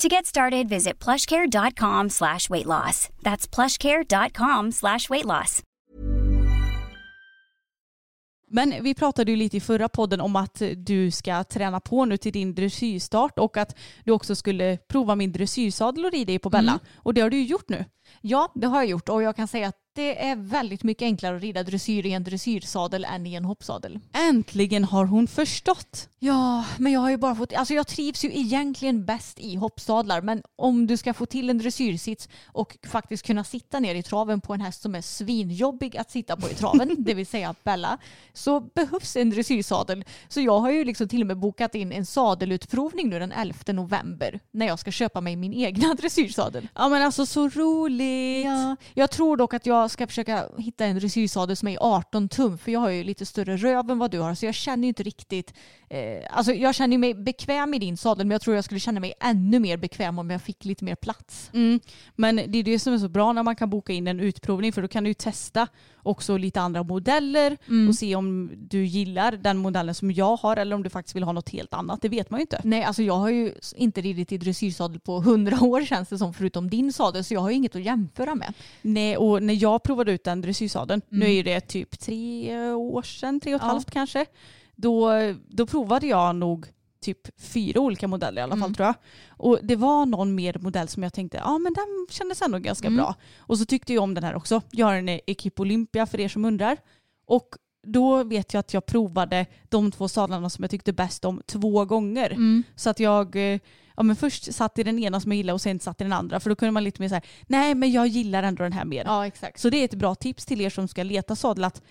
To get started, visit plushcare.com slash weight loss. That's plushcare.com slash weight loss. Men vi pratade ju lite i förra podden om att du ska träna på nu till din dressyrstart och att du också skulle prova min dressyrsadel och rida i på Bella. Och det har du ju gjort nu. Ja, det har jag gjort och jag kan säga att det är väldigt mycket enklare att rida dressyr i en dressyrsadel än i en hoppsadel. Äntligen har hon förstått. Ja, men jag har ju bara fått, alltså jag trivs ju egentligen bäst i hoppsadlar men om du ska få till en dressyrsits och faktiskt kunna sitta ner i traven på en häst som är svinjobbig att sitta på i traven, det vill säga Bella, så behövs en dressyrsadel. Så jag har ju liksom till och med bokat in en sadelutprovning nu den 11 november när jag ska köpa mig min egna dressyrsadel. Ja men alltså så roligt. Ja, jag tror dock att jag ska försöka hitta en dressyrsadel som är 18 tum för jag har ju lite större röv än vad du har så jag känner ju inte riktigt eh, alltså jag känner mig bekväm i din sadel men jag tror jag skulle känna mig ännu mer bekväm om jag fick lite mer plats. Mm. Men det är det som är så bra när man kan boka in en utprovning för då kan du ju testa också lite andra modeller och se om du gillar den modellen som jag har eller om du faktiskt vill ha något helt annat. Det vet man ju inte. Nej, alltså jag har ju inte ridit i dressyrsadel på hundra år känns det som förutom din sadel så jag har ju inget att jämföra med. Nej, och när jag provade ut den dressyrsadeln, nu är det typ tre år sedan, tre och ett Ja. halvt kanske, då, då provade jag nog typ fyra olika modeller i alla fall tror jag. Och det var någon mer modell som jag tänkte, ja men den kändes ändå ganska bra. Och så tyckte jag om den här också. Jag har en Equip Olympia för er som undrar. Och då vet jag att jag provade de två sadlarna som jag tyckte bäst om två gånger. Så att jag eh, ja, men först satt i den ena som jag gillade och sen satt i den andra. För då kunde man lite mer säga, nej men jag gillar ändå den här mer. Ja, exakt. Så det är ett bra tips till er som ska leta sadel att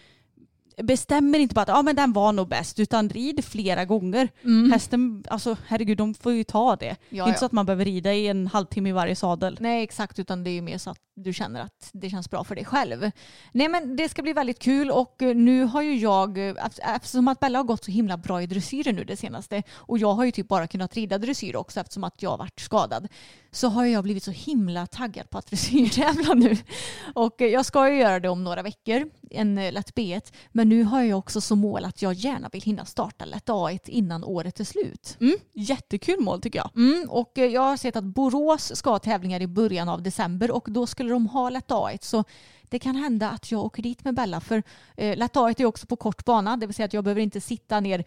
bestämmer inte bara att ja, men den var nog bäst utan rid flera gånger. Hästen, alltså herregud de får ju ta det. det är Ja, inte ja. så att man behöver rida i en halvtimme i varje sadel. Nej exakt utan det är ju mer så att du känner att det känns bra för dig själv. Nej men det ska bli väldigt kul och eh, nu har ju jag, eh, eft- eftersom att Bella har gått så himla bra i dressyren nu det senaste och jag har ju typ bara kunnat rida dressyr också eftersom att jag har varit skadad så har jag blivit så himla taggad på att dressyrtävla nu. Och eh, jag ska ju göra det om några veckor, en lätt B1. Men nu har jag också som mål att jag gärna vill hinna starta lätt A1 innan året är slut. Mm, jättekul mål tycker jag. Mm, och eh, jag har sett att Borås ska ha tävlingar i början av december och då skulle de ha lätt A1 så det kan hända att jag åker dit med Bella för eh, lätt A1 är också på kort bana det vill säga att jag behöver inte sitta ner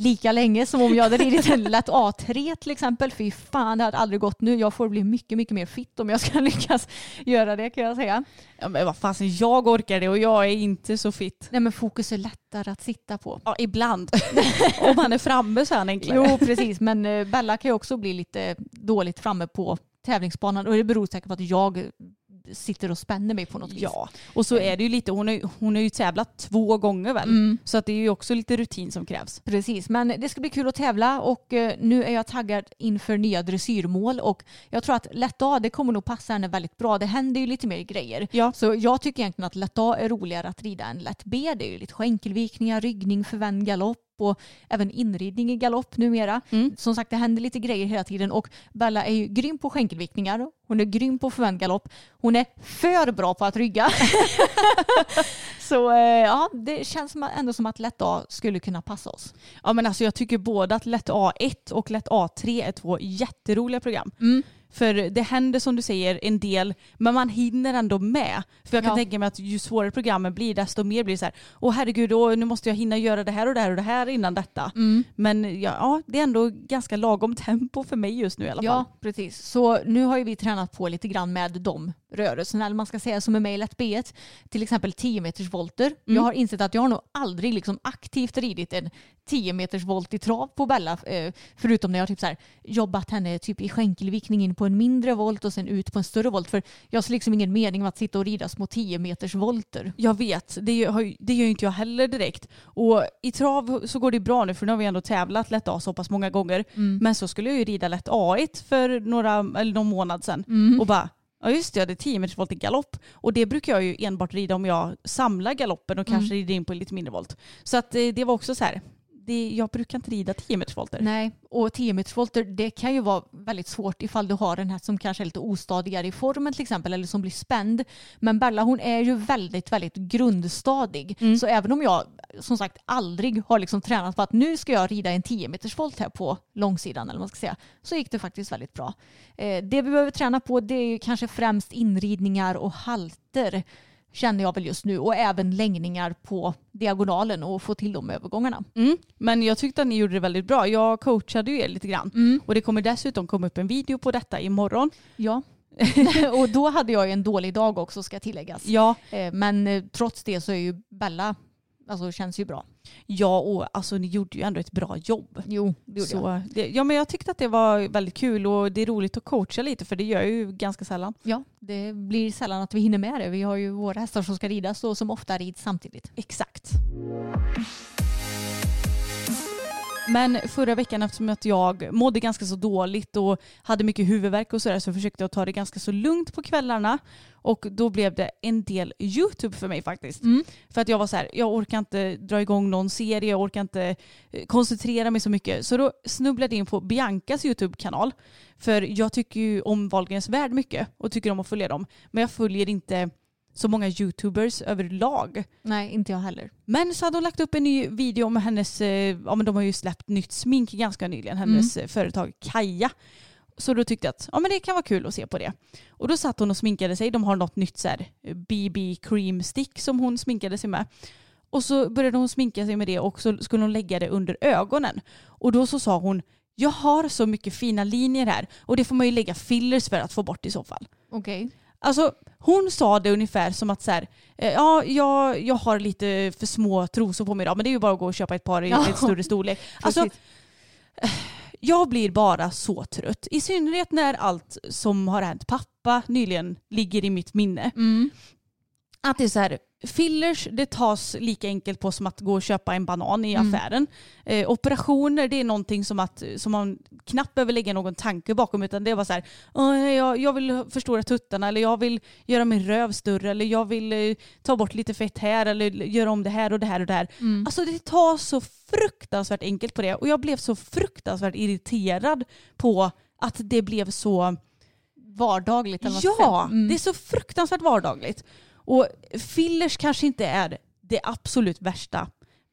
lika länge som om jag hade ridit en lätt A3 till exempel. Fy fan det hade aldrig gått nu. Jag får bli mycket mycket mer fit om jag ska lyckas göra det kan jag säga. Ja, men vad fasen, jag orkar det och jag är inte så fit. Nej men fokus är lättare att sitta på. Ja, ibland. Om man är framme så är han enklare. Jo precis men eh, Bella kan ju också bli lite dåligt framme på tävlingsbanan och det beror säkert på att jag sitter och spänner mig på något vis. Ja, och så är det ju lite, hon har, hon har ju tävlat två gånger väl? Mm. Så att det är ju också lite rutin som krävs. Precis, men det ska bli kul att tävla och eh, nu är jag taggad inför nya dressyrmål och jag tror att lätt A det kommer nog passa henne väldigt bra. Det händer ju lite mer grejer. Ja. Så jag tycker egentligen att lätt A är roligare att rida än lätt B. Det är ju lite skänkelvikningar, ryggning, förvänd galopp och även inridning i galopp numera. Som sagt det händer lite grejer hela tiden och Bella är ju grym på skänkelvikningar. Hon är grym på förvänd galopp. Hon är för bra på att rygga. Så eh, ja, det känns ändå som att lätt A skulle kunna passa oss. Ja men alltså jag tycker både att lätt A1 och lätt A3 är två jätteroliga program. Mm. För det händer som du säger en del, men man hinner ändå med. För jag kan Ja. tänka mig att ju svårare programmen blir, desto mer blir det så här, åh herregud, åh, nu måste jag hinna göra det här och det här och det här innan detta. Mm. Men ja, ja, det är ändå ganska lagom tempo för mig just nu i alla fall. Ja, precis. Så nu har ju vi tränat på lite grann med de rörelserna eller man ska säga som är med i lätt B1. Till exempel 10 meters volter. Mm. Jag har insett att jag har nog aldrig liksom aktivt ridit en 10 meters volt i trav på Bella. eh, Förutom när jag typ så här jobbat henne typ i skänkelvikning in på en mindre volt och sen ut på en större volt. För jag ser liksom ingen mening med att sitta och rida små 10 meters volter. Jag vet, det gör, har det gör inte jag heller direkt. Och i trav så går det bra nu för nu har vi ändå tävlat lätt A så pass många gånger. Men så skulle jag ju rida lätt A1 för några, eller någon månad sedan. Och bara, ja just det, det är 10 meters volt i galopp. Och det brukar jag ju enbart rida om jag samlar galoppen och kanske rider in på lite mindre volt. Så att eh, det var också så här, det, jag brukar inte rida 10 meters volter. Nej, och 10 meters volter det kan ju vara väldigt svårt ifall du har en häst som kanske är lite ostadigare i formen till exempel eller som blir spänd. Men Bella hon är ju väldigt, väldigt grundstadig. Så även om jag som sagt aldrig har liksom tränat på att nu ska jag rida en 10 meters volt här på långsidan eller vad man ska säga så gick det faktiskt väldigt bra. Eh, det vi behöver träna på det är ju kanske främst inridningar och halter känner jag väl just nu och även längningar på diagonalen och få till de övergångarna. Mm. Men jag tyckte att ni gjorde det väldigt bra. Jag coachade ju er lite grann. Och det kommer dessutom komma upp en video på detta imorgon. Ja. och då hade jag ju en dålig dag också ska tilläggas. Ja, Eh, Men eh, trots det så är ju Bella, alltså känns ju bra. Ja och alltså ni gjorde ju ändå ett bra jobb. Jo, det gjorde jag. Så, det, ja men jag tyckte att det var väldigt kul och det är roligt att coacha lite för det gör jag ju ganska sällan. Ja, det blir sällan att vi hinner med det. Vi har ju våra hästar som ska ridas och som ofta rids samtidigt. Exakt. Men förra veckan eftersom att jag mådde ganska så dåligt och hade mycket huvudvärk och sådär så försökte jag ta det ganska så lugnt på kvällarna. Och då blev det en del YouTube för mig faktiskt. För att jag var så här, jag orkar inte dra igång någon serie, jag orkar inte eh, koncentrera mig så mycket. Så då snubblade jag in på Biancas YouTube-kanal. För jag tycker ju om Wahlgrens värld mycket och tycker om att följa dem. Men jag följer inte så många YouTubers överlag. Nej, inte jag heller. Men så hade hon lagt upp en ny video om hennes, eh, ja men de har ju släppt nytt smink ganska nyligen, hennes eh, företag Kaja. Så då tyckte jag att ja, men det kan vara kul att se på det. Och då satt hon och sminkade sig. De har något nytt så här, eh, BB cream stick som hon sminkade sig med. Och så började hon sminka sig med det och så skulle hon lägga det under ögonen. Och då så sa hon jag har så mycket fina linjer här och det får man ju lägga fillers för att få bort i så fall. Okej. Alltså hon sa det ungefär som att så här, eh, ja, jag, jag har lite för små trosor på mig idag men det är ju bara att gå och köpa ett par i Ja. lite större storlek. Alltså, jag blir bara så trött. I synnerhet när allt som har hänt pappa nyligen ligger i mitt minne. Mm. Att det är så här, fillers det tas lika enkelt på som att gå och köpa en banan i Mm. affären. Eh, operationer det är någonting som, att, som man knappt behöver lägga någon tanke bakom utan det är bara så här, "Åh, jag, jag vill förstora tuttarna eller jag vill göra min röv större eller jag vill eh, ta bort lite fett här eller göra om det här och det här och det här. Mm. Alltså det tas så fruktansvärt enkelt på det och jag blev så fruktansvärt irriterad på att det blev så Vardagligt Ja. Mm. det är så fruktansvärt vardagligt. Och fillers kanske inte är det absolut värsta.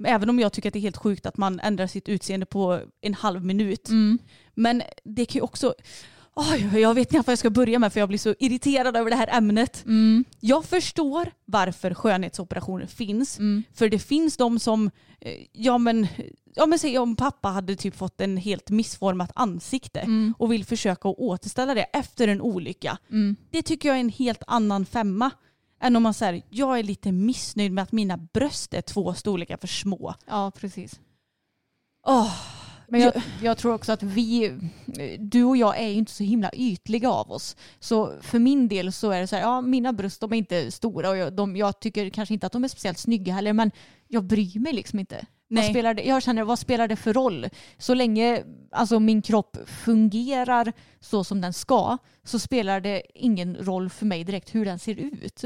Även om jag tycker att det är helt sjukt att man ändrar sitt utseende på en halv minut. Mm. Men det kan ju också... Oj, jag vet inte vad jag ska börja med för jag blir så irriterad över det här ämnet. Mm. Jag förstår varför skönhetsoperationer finns. Mm. För det finns de som, eh, ja men, ja men säg om pappa hade typ fått en helt missformat ansikte Mm. och vill försöka återställa det efter en olycka. Mm. Det tycker jag är en helt annan femma. Än om man säger jag är lite missnöjd med att mina bröst är två storlekar för små. Ja, precis. Åh, Men jag, jag tror också att vi, du och jag är ju inte så himla ytliga av oss. Så för min del så är det så här, ja mina bröst de är inte stora och jag, de, jag tycker kanske inte att de är speciellt snygga heller men jag bryr mig liksom inte. Vad Nej. spelar det, jag känner, vad spelar det för roll? Så länge alltså, min kropp fungerar så som den ska så spelar det ingen roll för mig direkt hur den ser ut.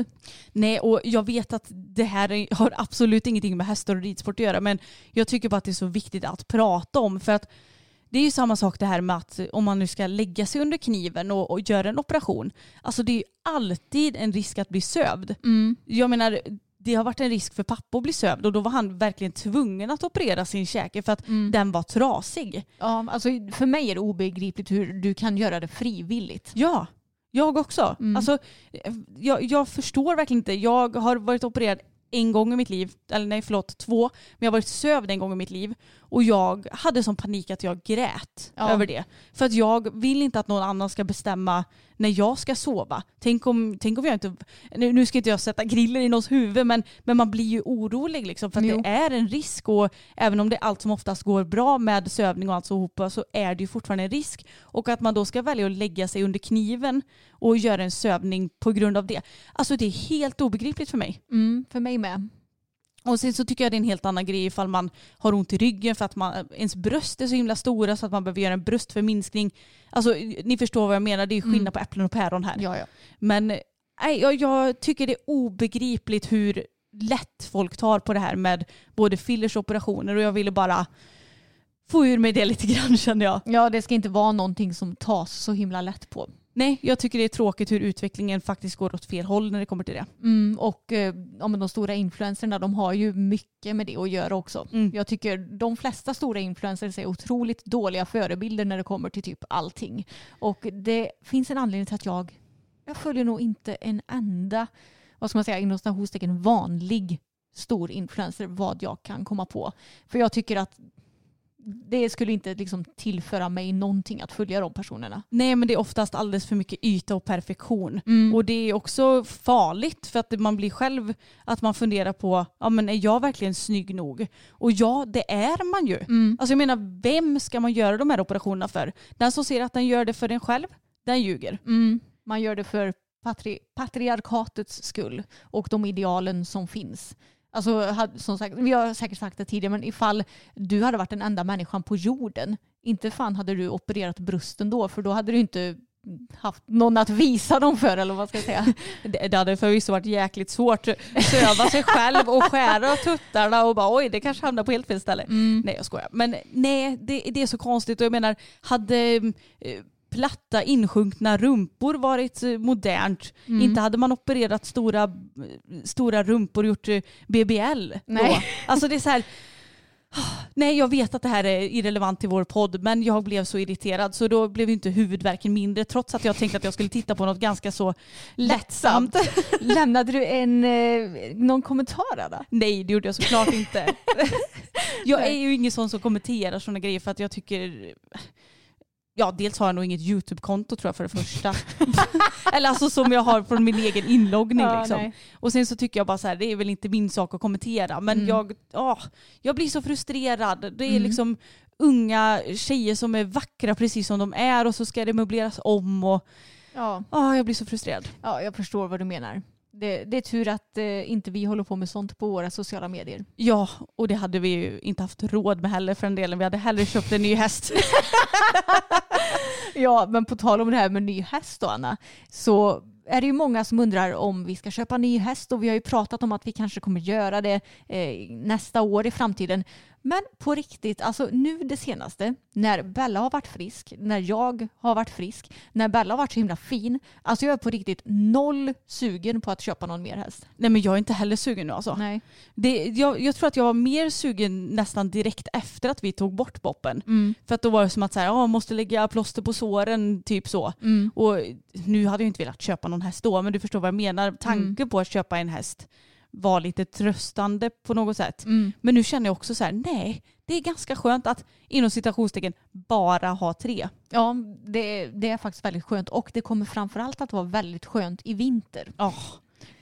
Nej, och jag vet att det här är- har absolut ingenting med hästar och ridsport att göra men jag tycker bara att det är så viktigt att prata om för att det är ju samma sak det här med att om man nu ska lägga sig under kniven och, och göra en operation. Alltså det är ju alltid en risk att bli sövd. Jag menar, det har varit en risk för pappa att bli sövd och då var han verkligen tvungen att operera sin käke för att den var trasig. Ja, alltså, för mig är det obegripligt hur du kan göra det frivilligt. Ja, jag också. Mm. Alltså, jag, jag förstår verkligen inte. Jag har varit opererad en gång i mitt liv, eller nej förlåt två, men jag har varit sövd en gång i mitt liv. Och jag hade sån panik att jag grät Ja. över det. För att jag vill inte att någon annan ska bestämma när jag ska sova. Tänk om, tänk om jag inte... Nu nu ska inte jag sätta griller i någons huvud men, men man blir ju orolig liksom för att Jo. det är en risk och även om det allt som oftast går bra med sövning och allt så hopa så är det ju fortfarande en risk. Och att man då ska välja att lägga sig under kniven och göra en sövning på grund av det. Alltså det är helt obegripligt för mig. Mm, för mig med. Och sen så tycker jag det är en helt annan grej ifall man har ont i ryggen för att man, ens bröst är så himla stora så att man behöver göra en bröstförminskning. Alltså ni förstår vad jag menar, det är ju skillnad Mm. på äpplen och päron här. Ja, ja. Men nej, jag, jag tycker det är obegripligt hur lätt folk tar på det här med både fillers och operationer och jag ville bara få ur mig det lite grann kände jag. ja, det ska inte vara någonting som tas så himla lätt på. Nej, jag tycker det är tråkigt hur utvecklingen faktiskt går åt fel håll när det kommer till det. Mm, och eh, de stora influencerna de har ju mycket med det att göra också. Mm. Jag tycker de flesta stora influencers är otroligt dåliga förebilder när det kommer till typ allting. Och det finns en anledning till att jag, jag följer nog inte en enda, vad ska man säga, inom citationstecken vanlig stor influencer vad jag kan komma på. För jag tycker att det skulle inte liksom tillföra mig någonting att följa de personerna. Nej men det är oftast alldeles för mycket yta och perfektion. Mm. Och det är också farligt för att man blir själv att man funderar på, ja men är jag verkligen snygg nog? Och ja, det är man ju. Mm. Alltså jag menar, vem ska man göra de här operationerna för? Den som ser att den gör det för en själv, den ljuger. Mm. Man gör det för patri patriarkatets skull och de idealen som finns. Alltså, som sagt, vi har säkert sagt det tidigare, men ifall du hade varit den enda människan på jorden, inte fan hade du opererat brösten då, för då hade du inte haft någon att visa dem för, eller vad ska jag säga? Det, hade förvisso varit jäkligt svårt. Söva sig själv och skära tuttarna och bara oj, det kanske hamnar på helt fel ställe. Nej jag skojar. Men nej, det, det är så konstigt och jag menar, hade eh, platta insjunkna rumpor varit eh, modernt, Mm. inte hade man opererat stora, eh, stora rumpor och gjort eh, BBL då. Nej. Alltså det är så här, Nej jag vet att det här är irrelevant till vår podd men jag blev så irriterad så då blev inte huvudvärken mindre trots att jag tänkte att jag skulle titta på något ganska så lättsamt. Lämnade du en, någon kommentar där? Nej det gjorde jag såklart inte. jag är ju ingen sån som kommenterar sådana grejer för att jag tycker Ja, dels har jag nog inget YouTube-konto tror jag för det första. Eller alltså som jag har från min egen inloggning. Ja, liksom. Och sen så tycker jag bara så här, det är väl inte min sak att kommentera. Men Mm. jag, åh, jag blir så frustrerad. Det är Mm. liksom unga tjejer som är vackra precis som de är och så ska det möbleras om. Och, Ja. åh, jag blir så frustrerad. ja, jag förstår vad du menar. Det, det är tur att eh, inte vi håller på med sånt på våra sociala medier. Ja, och det hade vi ju inte haft råd med heller för en delen. Vi hade hellre köpt en ny häst. Ja, men på tal om det här med ny häst då Anna, så är det ju många som undrar om vi ska köpa ny häst och vi har ju pratat om att vi kanske kommer göra det eh, nästa år i framtiden. Men på riktigt, alltså nu det senaste, när Bella har varit frisk, när jag har varit frisk, när Bella har varit så himla fin, alltså jag är på riktigt noll sugen på att köpa någon mer häst. Nej men jag är inte heller sugen nu alltså. Nej. Det, jag, jag tror att jag var mer sugen nästan direkt efter att vi tog bort boppen. Mm. För att då var det som att så här, "Ja, måste lägga plåster på såren, typ så. Mm. Och nu hade jag inte velat köpa någon häst då, men du förstår vad jag menar. Tanken på att köpa en häst var lite tröstande på något sätt. Mm. Men nu känner jag också så här, nej, det är ganska skönt att inom citationstecken bara ha tre. Ja, det, det är faktiskt väldigt skönt och det kommer framförallt att vara väldigt skönt i vinter. Åh,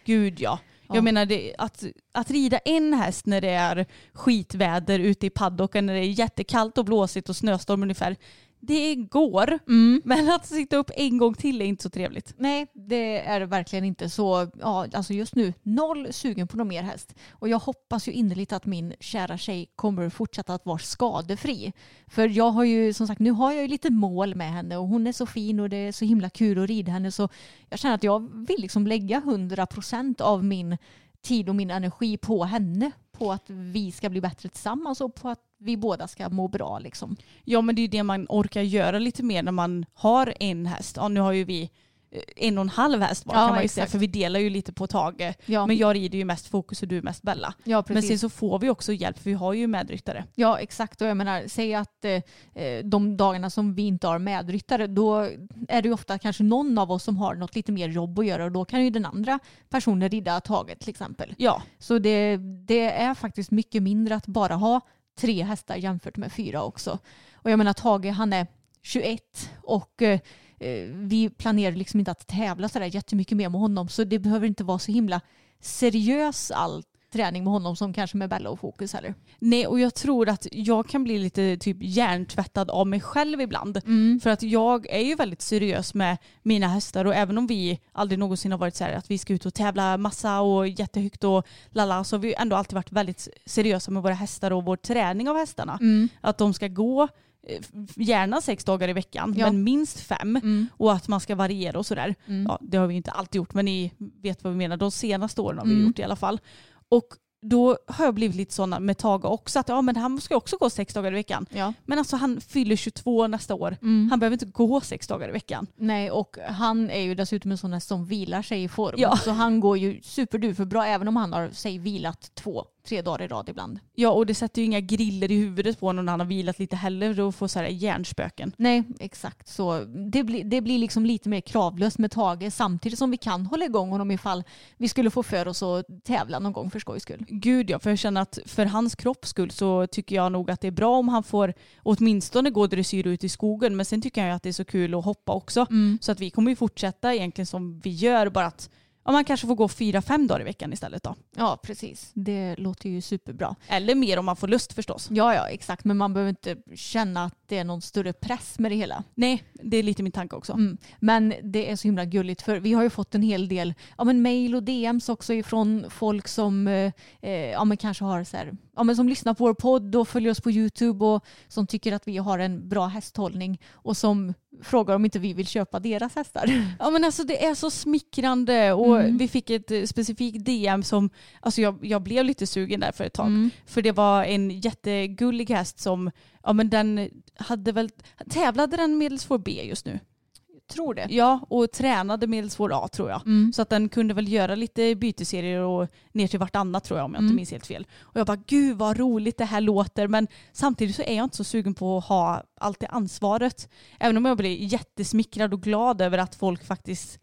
gud ja. Ja. Jag menar det, att, att rida en häst när det är skitväder ute i paddocken, när det är jättekallt och blåsigt och snöstorm ungefär. Det går. Men att sitta upp en gång till är inte så trevligt. Nej, det är det verkligen inte. Så ja, alltså just nu, noll sugen på någon mer häst. Och jag hoppas ju innerligt att min kära tjej kommer fortsätta att vara skadefri. För jag har ju, som sagt, nu har jag ju lite mål med henne och hon är så fin och det är så himla kul att rida henne. Så jag känner att jag vill liksom lägga 100% av min tid och min energi på henne. På att vi ska bli bättre tillsammans och på att vi båda ska må bra liksom. Ja men det är ju det man orkar göra lite mer när man har en häst. Ja nu har ju vi en och en halv häst var Ja, kan man ju exakt. säga för vi delar ju lite på Tage. Ja, Men jag rider ju mest fokus och du mest Bella. ja Men sen så får vi också hjälp för vi har ju medryttare. Ja exakt och jag menar säg att eh, eh, de dagarna som vi inte har medryttare då är det ju ofta kanske någon av oss som har något lite mer jobb att göra och då kan ju den andra personen rida taget till exempel. Ja, Så det, det är faktiskt mycket mindre att bara ha tre hästar jämfört med fyra också. Och jag menar Tage han är 21 och eh, eh, vi planerar liksom inte att tävla sådär jättemycket mer med honom så det behöver inte vara så himla seriös all träning med honom som kanske med Bella och Fokus heller. Nej och jag tror att jag kan bli lite typ hjärntvättad av mig själv ibland. Mm. För att jag är ju väldigt seriös med mina hästar och även om vi aldrig någonsin har varit så här att vi ska ut och tävla massa och jättehögt och lalla så har vi ändå alltid varit väldigt seriösa med våra hästar och vår träning av hästarna. Mm. Att de ska gå eh, gärna sex dagar i veckan Ja. men minst fem Mm. och att man ska variera och sådär. Mm. Ja, det har vi inte alltid gjort men ni vet vad vi menar. De senaste åren har vi Mm. gjort i alla fall. Och då har jag blivit lite sådana med Tage också att ja men han ska också gå sex dagar i veckan. Ja. Men alltså han fyller 22 nästa år. Mm. Han behöver inte gå sex dagar i veckan. Nej, och han är ju dessutom en sån här som vilar sig i form. Ja. Så han går ju superduper bra även om han har, säg, vilat två, tre dagar i rad ibland. Ja och det sätter ju inga griller i huvudet på honom när han har vilat lite heller och får så här hjärnspöken. Nej, exakt så. Det, blir det blir liksom lite mer kravlöst med Tage samtidigt som vi kan hålla igång honom ifall vi skulle få för oss att tävla någon gång för skojs skull. Gud ja, för jag känner att för hans kropps skull så tycker jag nog att det är bra om han får åtminstone gå dressyr ut i skogen. Men sen tycker jag att det är så kul att hoppa också. Så att vi kommer ju fortsätta egentligen som vi gör, bara att ja, man kanske får gå fyra, fem dagar i veckan istället då. Ja, precis. Det låter ju superbra. Eller mer om man får lust förstås. Ja, ja, exakt. Men man behöver inte känna att det är någon större press med det hela. Nej, det är lite min tanke också. Mm. Men det är så himla gulligt för vi har ju fått en hel del ja, men mail och DMs också ifrån folk som eh, eh, ja, men kanske har så här, ja, men som lyssnar på vår podd och följer oss på YouTube och som tycker att vi har en bra hästhållning och som frågar om inte vi vill köpa deras hästar. Ja men alltså det är så smickrande och Mm. vi fick ett eh, specifikt DM som, alltså jag, jag blev lite sugen där för ett tag. Mm. För det var en jättegullig häst som, ja men den hade väl, tävlade den medelsvår B just nu? Tror det. Ja, och tränade medelsvår A tror jag. Mm. Så att den kunde väl göra lite byteserier och ner till vartannat tror jag om jag inte Mm. minns helt fel. Och jag bara gud vad roligt det här låter men samtidigt så är jag inte så sugen på att ha allt det ansvaret. Även om jag blir jättesmickrad och glad över att folk faktiskt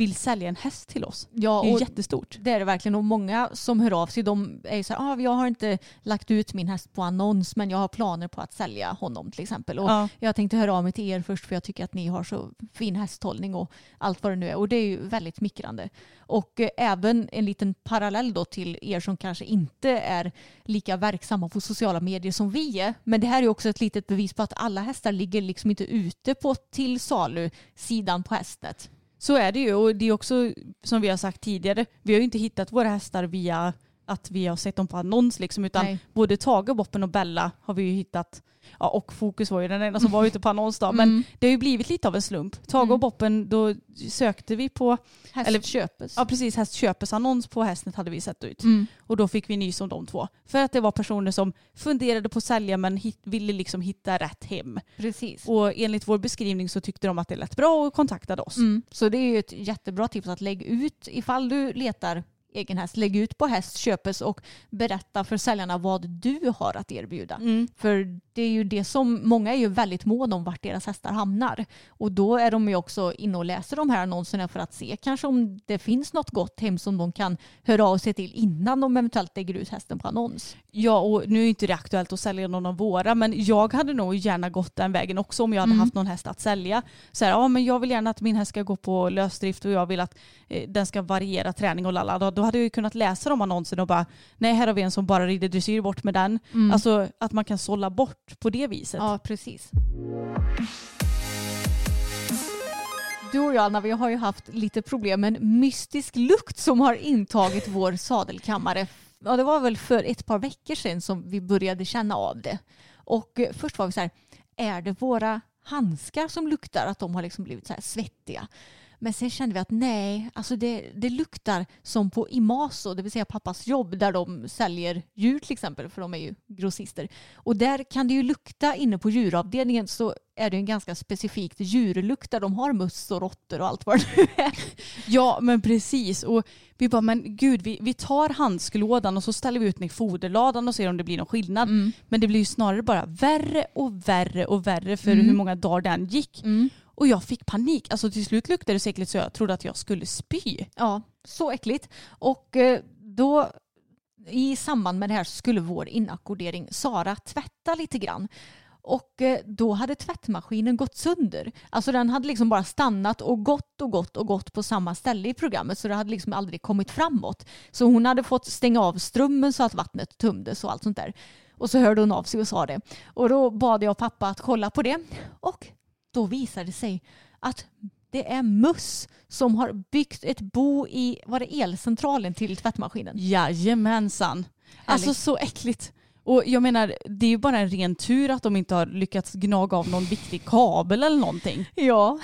vill sälja en häst till oss. Ja, Det är ju jättestort. det är det verkligen. Och många som hör av sig de är ju så här, ah, jag har inte lagt ut min häst på annons men jag har planer på att sälja honom till exempel. Och Ja. Jag tänkte höra av mig till er först för jag tycker att ni har så fin hästhållning och allt vad det nu är. Och det är ju väldigt smickrande. Och eh, även en liten parallell då till er som kanske inte är lika verksamma på sociala medier som vi är. Men det här är också ett litet bevis på att alla hästar ligger liksom inte ute på till salu sidan på Hästnet. Så är det ju och det är också som vi har sagt tidigare, vi har ju inte hittat våra hästar via att vi har sett dem på annons liksom utan Nej. både Tage, Boppen och Bella har vi ju hittat Ja, och Fokus var ju den enda som var ute på annons då. Men Mm. det har ju blivit lite av en slump. Tage Mm. och Boppen, då sökte vi på, Häst Eller- köpes. ja precis, hästköpesannons på Hästnet hade vi sett ut. Mm. Och då fick vi nys om de två. För att det var personer som funderade på att sälja men hit, ville liksom hitta rätt hem. Precis. Och enligt vår beskrivning så tyckte de att det lät bra och kontaktade oss. Mm. Så det är ju ett jättebra tips att lägga ut ifall du letar egen häst. Lägg ut på häst köpes och berätta för säljarna vad du har att erbjuda. Mm. För det är ju det som, många är ju väldigt måna om vart deras hästar hamnar. Och då är de ju också inne och läser de här annonserna för att se kanske om det finns något gott hem som de kan höra av sig till innan de eventuellt lägger ut hästen på annons. Ja, och nu är inte det aktuellt att sälja någon av våra, men jag hade nog gärna gått den vägen också om jag hade Mm. haft någon häst att sälja. Så här, ja, men jag vill gärna att min häst ska gå på lösdrift och jag vill att eh, den ska variera träning och lalla. Då, hade jag ju kunnat läsa de annonserna och bara, nej här har vi en som bara rider dressyr bort med den. Alltså att man kan sålla bort på det viset. Ja, precis. Du och jag, Anna, vi har ju haft lite problem med en mystisk lukt som har intagit vår sadelkammare. Ja, det var väl för ett par veckor sedan som vi började känna av det. Och först var vi så här, är det våra handskar som luktar att de har liksom blivit så här svettiga? Men sen kände vi att nej, alltså det, det luktar som på Imaso, det vill säga pappas jobb där de säljer djur till exempel, för de är ju grossister. Och där kan det ju lukta inne på djuravdelningen så är det en ganska specifikt djurlukt där de har möss och råttor och allt vad det nu är. Ja men precis. Och vi bara, men gud vi, vi tar handsklådan och så ställer vi ut den i foderladan och ser om det blir någon skillnad. Men det blir ju snarare bara värre och värre och värre för hur många dagar den gick. Och jag fick panik. Alltså till slut luktade det så äckligt så jag trodde att jag skulle spy. Ja, så äckligt. Och eh, då i samband med det här så skulle vår inackordering Sara tvätta lite grann. Och eh, då hade tvättmaskinen gått sönder. Alltså den hade liksom bara stannat och gått och gått och gått på samma ställe i programmet så det hade liksom aldrig kommit framåt. Så hon hade fått stänga av strömmen så att vattnet tömdes och allt sånt där. Och så hörde hon av sig och sa det. Och då bad jag pappa att kolla på det. Och då visade det sig att det är möss som har byggt ett bo i var det elcentralen till tvättmaskinen. Jajamensan. Alltså så äckligt. Och jag menar, det är ju bara en ren tur att de inte har lyckats gnaga av någon viktig kabel eller någonting. Ja.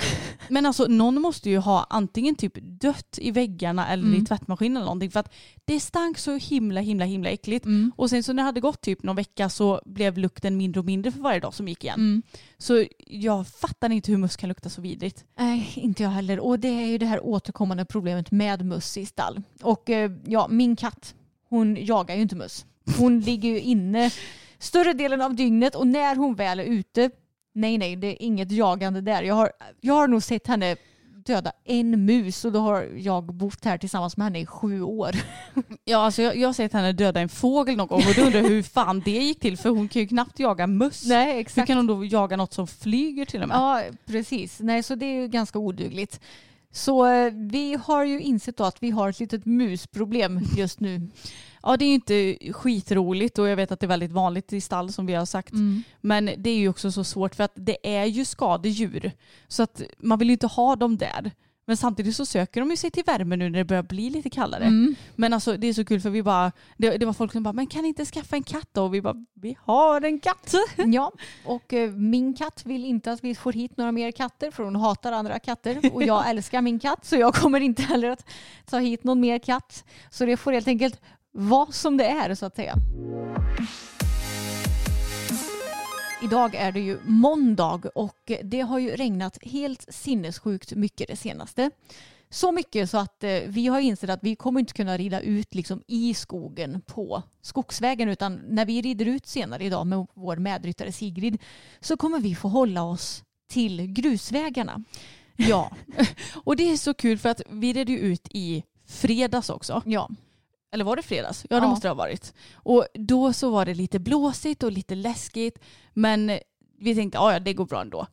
Men alltså någon måste ju ha antingen typ dött i väggarna eller Mm. i tvättmaskinen eller någonting för att det stank så himla himla himla äckligt. Mm. Och sen så när det hade gått typ någon vecka så blev lukten mindre och mindre för varje dag som gick igen. Mm. Så jag fattar inte hur möss kan lukta så vidrigt. Nej, inte jag heller. Och det är ju det här återkommande problemet med möss i stall. Och eh, ja, min katt, hon jagar ju inte möss. Hon ligger ju inne större delen av dygnet och när hon väl är ute, nej nej, det är inget jagande där. Jag har, jag har nog sett henne döda en mus och då har jag bott här tillsammans med henne i sju år. Ja, alltså jag, jag har sett henne döda en fågel någon gång och då undrar hur fan det gick till för hon kan ju knappt jaga möss. Nej, Hur exakt. kan hon då jaga något som flyger till och med? Ja, precis. Nej, så det är ju ganska odugligt. Så eh, vi har ju insett då att vi har ett litet musproblem just nu. Ja det är ju inte skitroligt och jag vet att det är väldigt vanligt i stall som vi har sagt. Men det är ju också så svårt för att det är ju skadedjur. Så att man vill ju inte ha dem där. Men samtidigt så söker de ju sig till värme nu när det börjar bli lite kallare. Mm. Men alltså det är så kul för vi bara, det, det var folk som bara, men kan ni inte skaffa en katt då? Och vi bara, vi har en katt. Ja, och eh, min katt vill inte att vi får hit några mer katter för hon hatar andra katter och jag älskar min katt så jag kommer inte heller att ta hit någon mer katt. Så det får helt enkelt vara som det är så att säga. Idag är det ju måndag och det har ju regnat helt sinnessjukt mycket det senaste. Så mycket så att eh, vi har insett att vi kommer inte kunna rida ut liksom i skogen på skogsvägen utan när vi rider ut senare idag med vår medryttare Sigrid så kommer vi få hålla oss till grusvägarna. Ja, och det är så kul för att vi red ju ut i fredags också. Ja, Eller var det fredags? Ja det Ja. måste det ha varit. Och då så var det lite blåsigt och lite läskigt. Men vi tänkte ja det går bra ändå.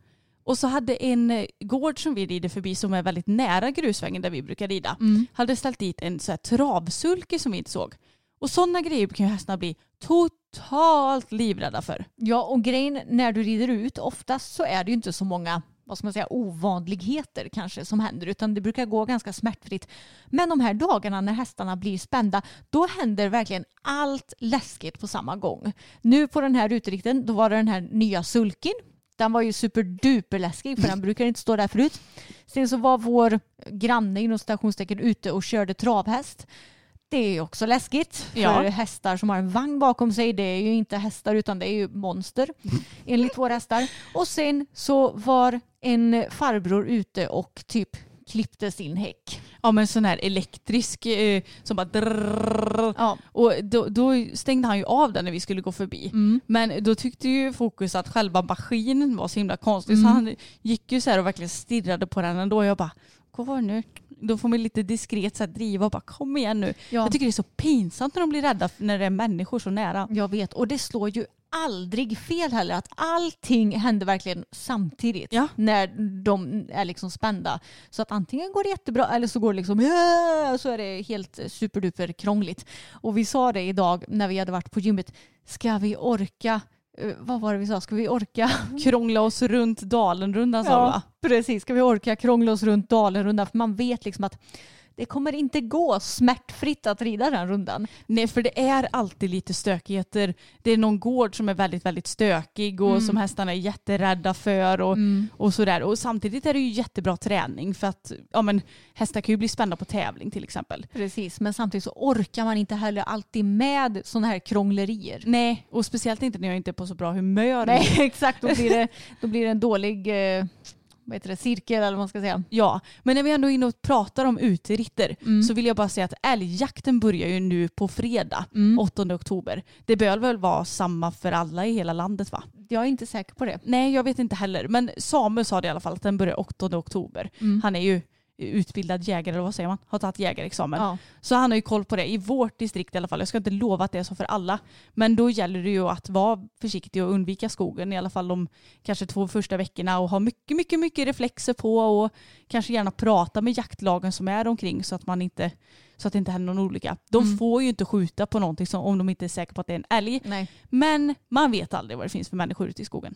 Och så hade en eh, gård som vi rider förbi som är väldigt nära grusvägen där vi brukar rida. Hade ställt dit en så här travsulke som vi inte såg. Och sådana grejer kan ju hästarna bli totalt livrädda för. Ja, och grejen när du rider ut, oftast så är det ju inte så många vad ska man säga, ovanligheter kanske som händer utan det brukar gå ganska smärtfritt. Men de här dagarna när hästarna blir spända då händer verkligen allt läskigt på samma gång. Nu på den här uterikten då var det den här nya sulkin. Den var ju superduper läskig för den brukar inte stå där förut. Sen så var vår granne inom stationstecken ute och körde travhäst. Det är också läskigt för Ja. hästar som har en vagn bakom sig. Det är ju inte hästar utan det är ju monster enligt våra hästar. Och sen så var en farbror ute och typ klippte sin häck. Ja men sån här elektrisk eh, som bara drrrr. Ja. Och då, då stängde han ju av den när vi skulle gå förbi. Men då tyckte ju Fokus att själva maskinen var så himla konstig så han gick ju så här och verkligen stirrade på den ändå. Jag bara, gå nu. Då får man lite diskret så här driva och bara kom igen nu. Ja. Jag tycker det är så pinsamt när de blir rädda när det är människor så nära. Jag vet och det slår ju aldrig fel heller att allting händer verkligen samtidigt Ja. när de är liksom spända. Så att antingen går det jättebra eller så går det liksom "Ja", så är det helt superduper krångligt. Och vi sa det idag när vi hade varit på gymmet. Ska vi orka vad var det vi sa? Ska vi orka Krångla oss runt Dalenrundan sa va? precis. Ska vi orka krångla oss runt Dalenrundan? För man vet liksom att det kommer inte gå smärtfritt att rida den rundan. Nej för det är alltid lite stökigheter. Det är någon gård som är väldigt väldigt stökig och som hästarna är jätterädda för och, och sådär. Och samtidigt är det ju jättebra träning för att ja, men, hästar kan ju bli spända på tävling till exempel. Precis, men samtidigt så orkar man inte heller alltid med sådana här krånglerier. Nej, och speciellt inte när jag inte är på så bra humör. Nej, exakt. Då blir det, då blir det en dålig eh, vad heter det, cirkel eller vad man ska säga. Ja, men när vi ändå är inne och pratar om uteritter Mm. så vill jag bara säga att älgjakten börjar ju nu på fredag, Mm. 8 oktober. Det bör väl vara samma för alla i hela landet va? Jag är inte säker på det. Nej, jag vet inte heller. Men Samuel sa det i alla fall att den börjar 8 oktober. Mm. Han är ju utbildad jägare, eller vad säger man, har tagit jägarexamen. Ja. Så han har ju koll på det, i vårt distrikt i alla fall. Jag ska inte lova att det är så för alla. Men då gäller det ju att vara försiktig och undvika skogen i alla fall de kanske två första veckorna och ha mycket, mycket, mycket reflexer på och kanske gärna prata med jaktlagen som är omkring så att man inte så att det inte händer någon olycka. De Mm. får ju inte skjuta på någonting som, om de inte är säkra på att det är en älg. Nej. Men man vet aldrig vad det finns för människor ute i skogen.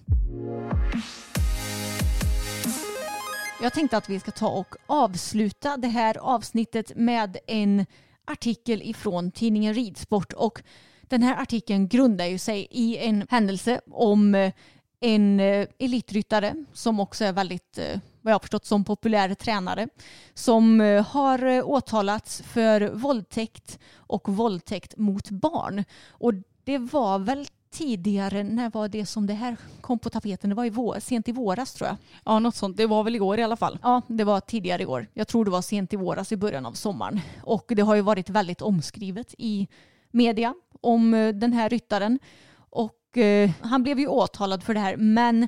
Jag tänkte att vi ska ta och avsluta det här avsnittet med en artikel ifrån tidningen Ridsport och den här artikeln grundar ju sig i en händelse om eh, en eh, elitryttare som också är väldigt, eh, vad jag har förstått, som populär tränare som har åtalats för våldtäkt och våldtäkt mot barn. Och det var väl tidigare, när var det som det här kom på tapeten? Det var i vår, sent i våras tror jag. Ja, något sånt. Det var väl igår i alla fall. Ja, det var tidigare i år. Jag tror det var sent i våras i början av sommaren. Och det har ju varit väldigt omskrivet i media om eh, den här ryttaren. Och eh, han blev ju åtalad för det här men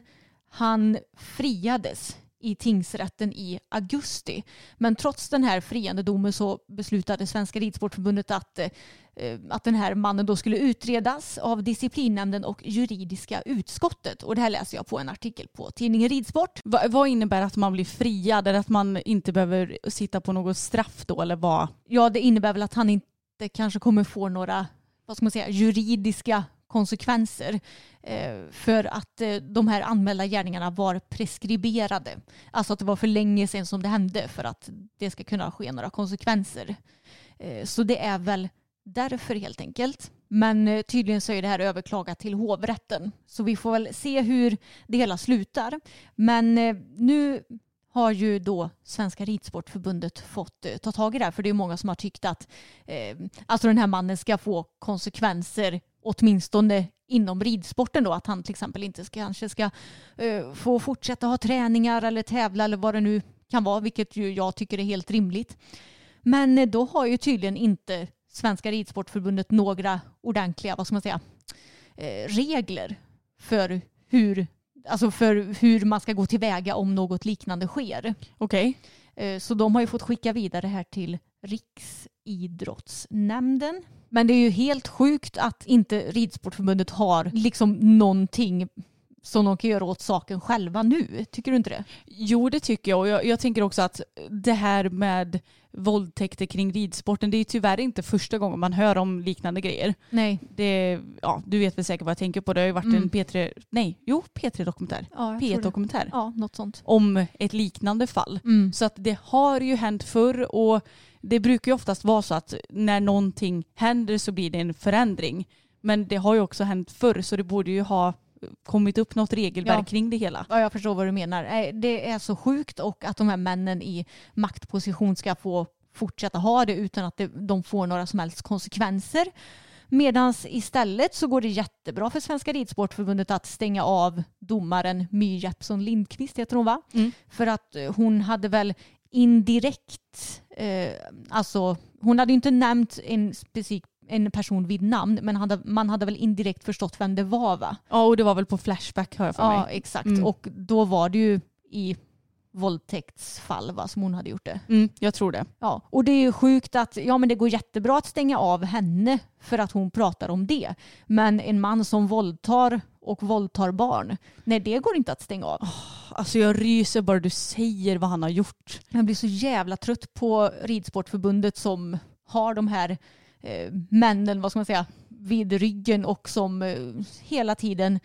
han friades i tingsrätten i augusti. Men trots den här friande domen så beslutade Svenska Ridsportförbundet att, eh, att den här mannen då skulle utredas av disciplinnämnden och juridiska utskottet. Och det här läser jag på en artikel på tidningen Ridsport. Va, vad innebär att man blir friad? Är att man inte behöver sitta på något straff då eller vad? Ja, det innebär väl att han inte kanske kommer få några vad ska man säga, juridiska konsekvenser eh, för att eh, de här anmälda gärningarna var preskriberade. Alltså att det var för länge sedan som det hände för att det ska kunna ske några konsekvenser. Eh, så det är väl därför helt enkelt. Men tydligen så är det här överklagat till hovrätten. Så vi får väl se hur det hela slutar. Men nu har ju då Svenska Ridsportförbundet fått ta tag i det här. För det är många som har tyckt att eh, alltså den här mannen ska få konsekvenser åtminstone inom ridsporten då. Att han till exempel inte ska, kanske ska eh, få fortsätta ha träningar eller tävla eller vad det nu kan vara. Vilket ju jag tycker är helt rimligt. Men eh, då har ju tydligen inte Svenska Ridsportförbundet några ordentliga, vad ska man säga, eh, regler för hur, alltså för hur man ska gå tillväga om något liknande sker. Okej. Eh, Så de har ju fått skicka vidare här till Riksidrottsnämnden. Men det är ju helt sjukt att inte Ridsportförbundet har liksom någonting som de kan göra åt saken själva nu. Tycker du inte det? Jo, det tycker jag. Och jag, jag tänker också att det här med våldtäkter kring ridsporten, det är tyvärr inte första gången man hör om liknande grejer. Nej. Det, ja, du vet väl säkert vad jag tänker på. Det har ju varit Mm. en P3, nej, jo, P3-dokumentär. Ja, jag tror det. P1-dokumentär. Ja, något sånt. Om ett liknande fall. Mm. Så att det har ju hänt förr och det brukar ju oftast vara så att när någonting händer så blir det en förändring. Men det har ju också hänt förr så det borde ju ha kommit upp något regelverk Ja. kring det hela. Ja, jag förstår vad du menar. Nej, Det är så sjukt och att de här männen i maktposition ska få fortsätta ha det utan att de får några som helst konsekvenser. Medan istället så går det jättebra för Svenska Ridsportförbundet att stänga av domaren My Jeppsson Lindqvist, heter hon va? Mm. För att eh, hon hade väl indirekt, eh, alltså hon hade inte nämnt en specifik en person vid namn men hade, man hade väl indirekt förstått vem det var va? Ja och det var väl på Flashback har jag för Ja, mig. exakt. Mm. Och då var det ju i våldtäktsfall va, som hon hade gjort det. Mm, jag tror det. Ja, och det är ju sjukt att ja, men det går jättebra att stänga av henne för att hon pratar om det. Men en man som våldtar och våldtar barn, nej det går inte att stänga av. Alltså jag ryser bara du säger vad han har gjort. Jag blir så jävla trött på Ridsportförbundet som har de här eh, männen, vad ska man säga, vid ryggen och som eh, hela tiden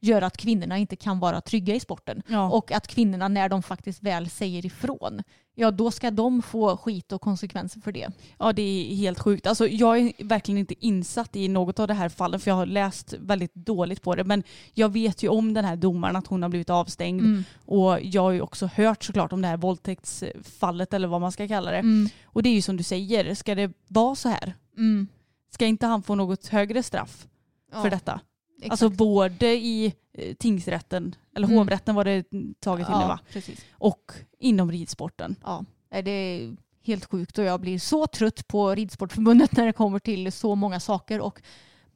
gör att kvinnorna inte kan vara trygga i sporten. Ja. Och att kvinnorna när de faktiskt väl säger ifrån, ja då ska de få skit och konsekvenser för det. Ja det är helt sjukt. Alltså, jag är verkligen inte insatt i något av det här fallen för jag har läst väldigt dåligt på det. Men jag vet ju om den här domaren att hon har blivit avstängd. Mm. Och jag har ju också hört såklart om det här våldtäktsfallet eller vad man ska kalla det. Mm. Och det är ju som du säger, ska det vara så här? Mm. Ska inte han få något högre straff Ja, för detta? Exakt. Alltså både i eh, tingsrätten, eller Mm. hovrätten var det taget till nu ja, va? precis. Och inom ridsporten. Ja, det är helt sjukt och jag blir så trött på Ridsportförbundet när det kommer till så många saker och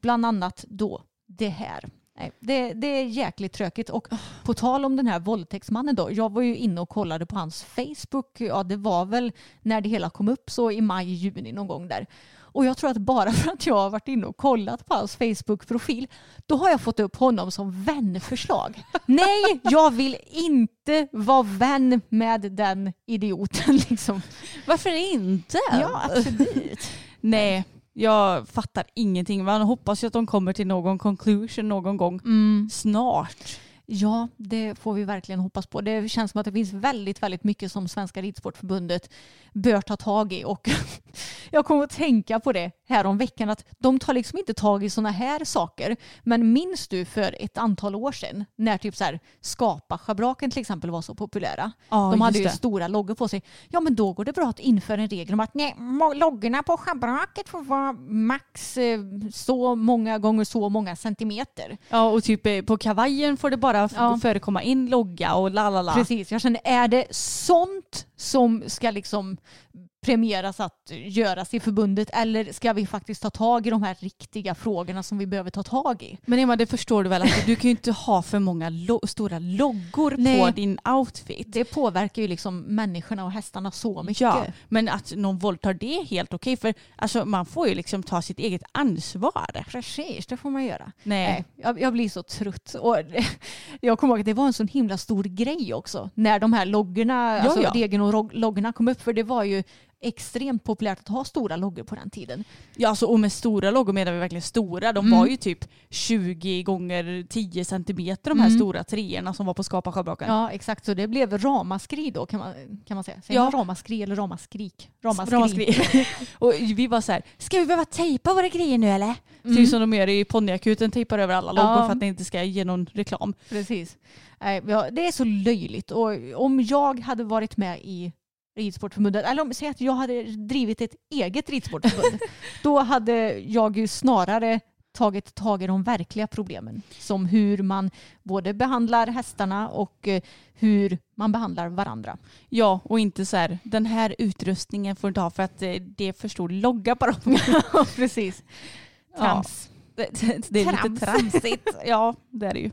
bland annat då det här. Nej, det, det är jäkligt tråkigt. Och på tal om den här våldtäktsmannen då. Jag var ju inne och kollade på hans Facebook. Ja, det var väl när det hela kom upp så i maj, juni någon gång där. Och jag tror att bara för att jag har varit inne och kollat på hans Facebook-profil då har jag fått upp honom som vänförslag. Nej, jag vill inte vara vän med den idioten. Liksom. Varför inte? Ja, absolut. Nej, jag fattar ingenting. Man hoppas ju att de kommer till någon conclusion någon gång Mm. snart. Ja, det får vi verkligen hoppas på. Det känns som att det finns väldigt, väldigt mycket som Svenska Ridsportförbundet bör ta tag i. Och jag kommer att tänka på det här om veckan att de tar liksom inte tag i sådana här saker. Men minns du för ett antal år sedan när typ så här skapa-schabraken till exempel var så populära? Ja, de hade ju det. stora loggor på sig. Ja, men då går det bra att införa en regel om att nej, loggorna på schabraket får vara max eh, så många gånger så många centimeter. Ja, och typ eh, på kavajen får det bara f- Ja. förekomma in logga och la la la. Precis, jag känner är det sånt som ska liksom premieras att göras i förbundet eller ska vi faktiskt ta tag i de här riktiga frågorna som vi behöver ta tag i? Men Emma, det förstår du väl att du kan ju inte ha för många lo- stora loggor på Nej. din outfit. Det påverkar ju liksom människorna och hästarna så mycket. Ja, men att någon våldtar det är helt okej för alltså, man får ju liksom ta sitt eget ansvar. Precis, det får man göra. Nej. Nej, jag, jag blir så trött. Och jag kommer ihåg att det var en sån himla stor grej också när de här loggorna, alltså ja. regeln och loggorna kom upp. För det var ju extremt populärt att ha stora loggor på den tiden. Ja, alltså, och med stora loggor menar vi verkligen stora. De Mm. var ju typ 20 gånger 10 centimeter de här Mm. stora treorna som var på Skapa schabraken. Ja, exakt. Så det blev ramaskri då kan man, kan man säga. Säger Ja. man ramaskri eller ramaskrik? Ramaskri. Ramaskri. och vi var så här, ska vi behöva tejpa våra grejer nu eller? Mm. Typ som de gör i ponnyakuten, tejpar över alla loggor Ja. för att det inte ska ge någon reklam. Precis. Det är så löjligt. Och om jag hade varit med i Ridsportförbundet, eller om säg att jag hade drivit ett eget ridsportförbund, då hade jag ju snarare tagit tag i de verkliga problemen. Som hur man både behandlar hästarna och eh, hur man behandlar varandra. Ja, och inte så här, den här utrustningen får du inte ha för att eh, det är för stor logga på dem. Precis. Ja. Trams. Det, det är Trams. lite tramsigt. Ja, det är det ju.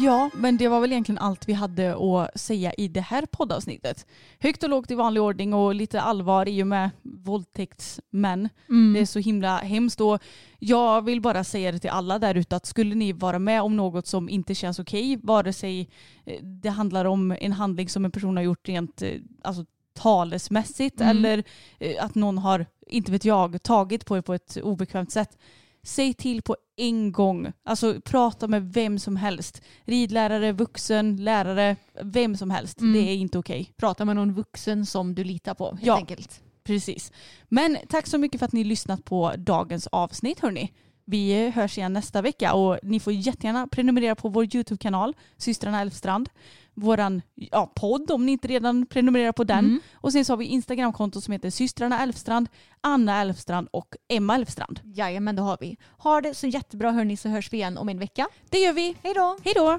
Ja, men det var väl egentligen allt vi hade att säga i det här poddavsnittet. Högt och lågt i vanlig ordning och lite allvar i och med våldtäktsmän. Mm. Det är så himla hemskt och jag vill bara säga det till alla där ute att skulle ni vara med om något som inte känns okej, vare sig eh, det handlar om en handling som en person har gjort rent eh, alltså, talesmässigt Mm. eller eh, att någon har, inte vet jag, tagit på er på ett obekvämt sätt. Säg till på en gång. Alltså prata med vem som helst. Ridlärare, vuxen, lärare, vem som helst. Mm. Det är inte okej. Prata med någon vuxen som du litar på helt Ja. enkelt. Precis. Men tack så mycket för att ni lyssnat på dagens avsnitt hörni. Vi hörs igen nästa vecka och ni får jättegärna prenumerera på vår YouTube-kanal Systrarna Elfstrand. Våran ja, podd om ni inte redan prenumererar på den. Mm. Och sen så har vi Instagramkonto som heter Systrarna Elfstrand, Anna Elfstrand och Emma Elfstrand. Jajamän, det har vi. Ha det så jättebra hörni så hörs vi igen om en vecka. Det gör vi. Hej då! Hej då!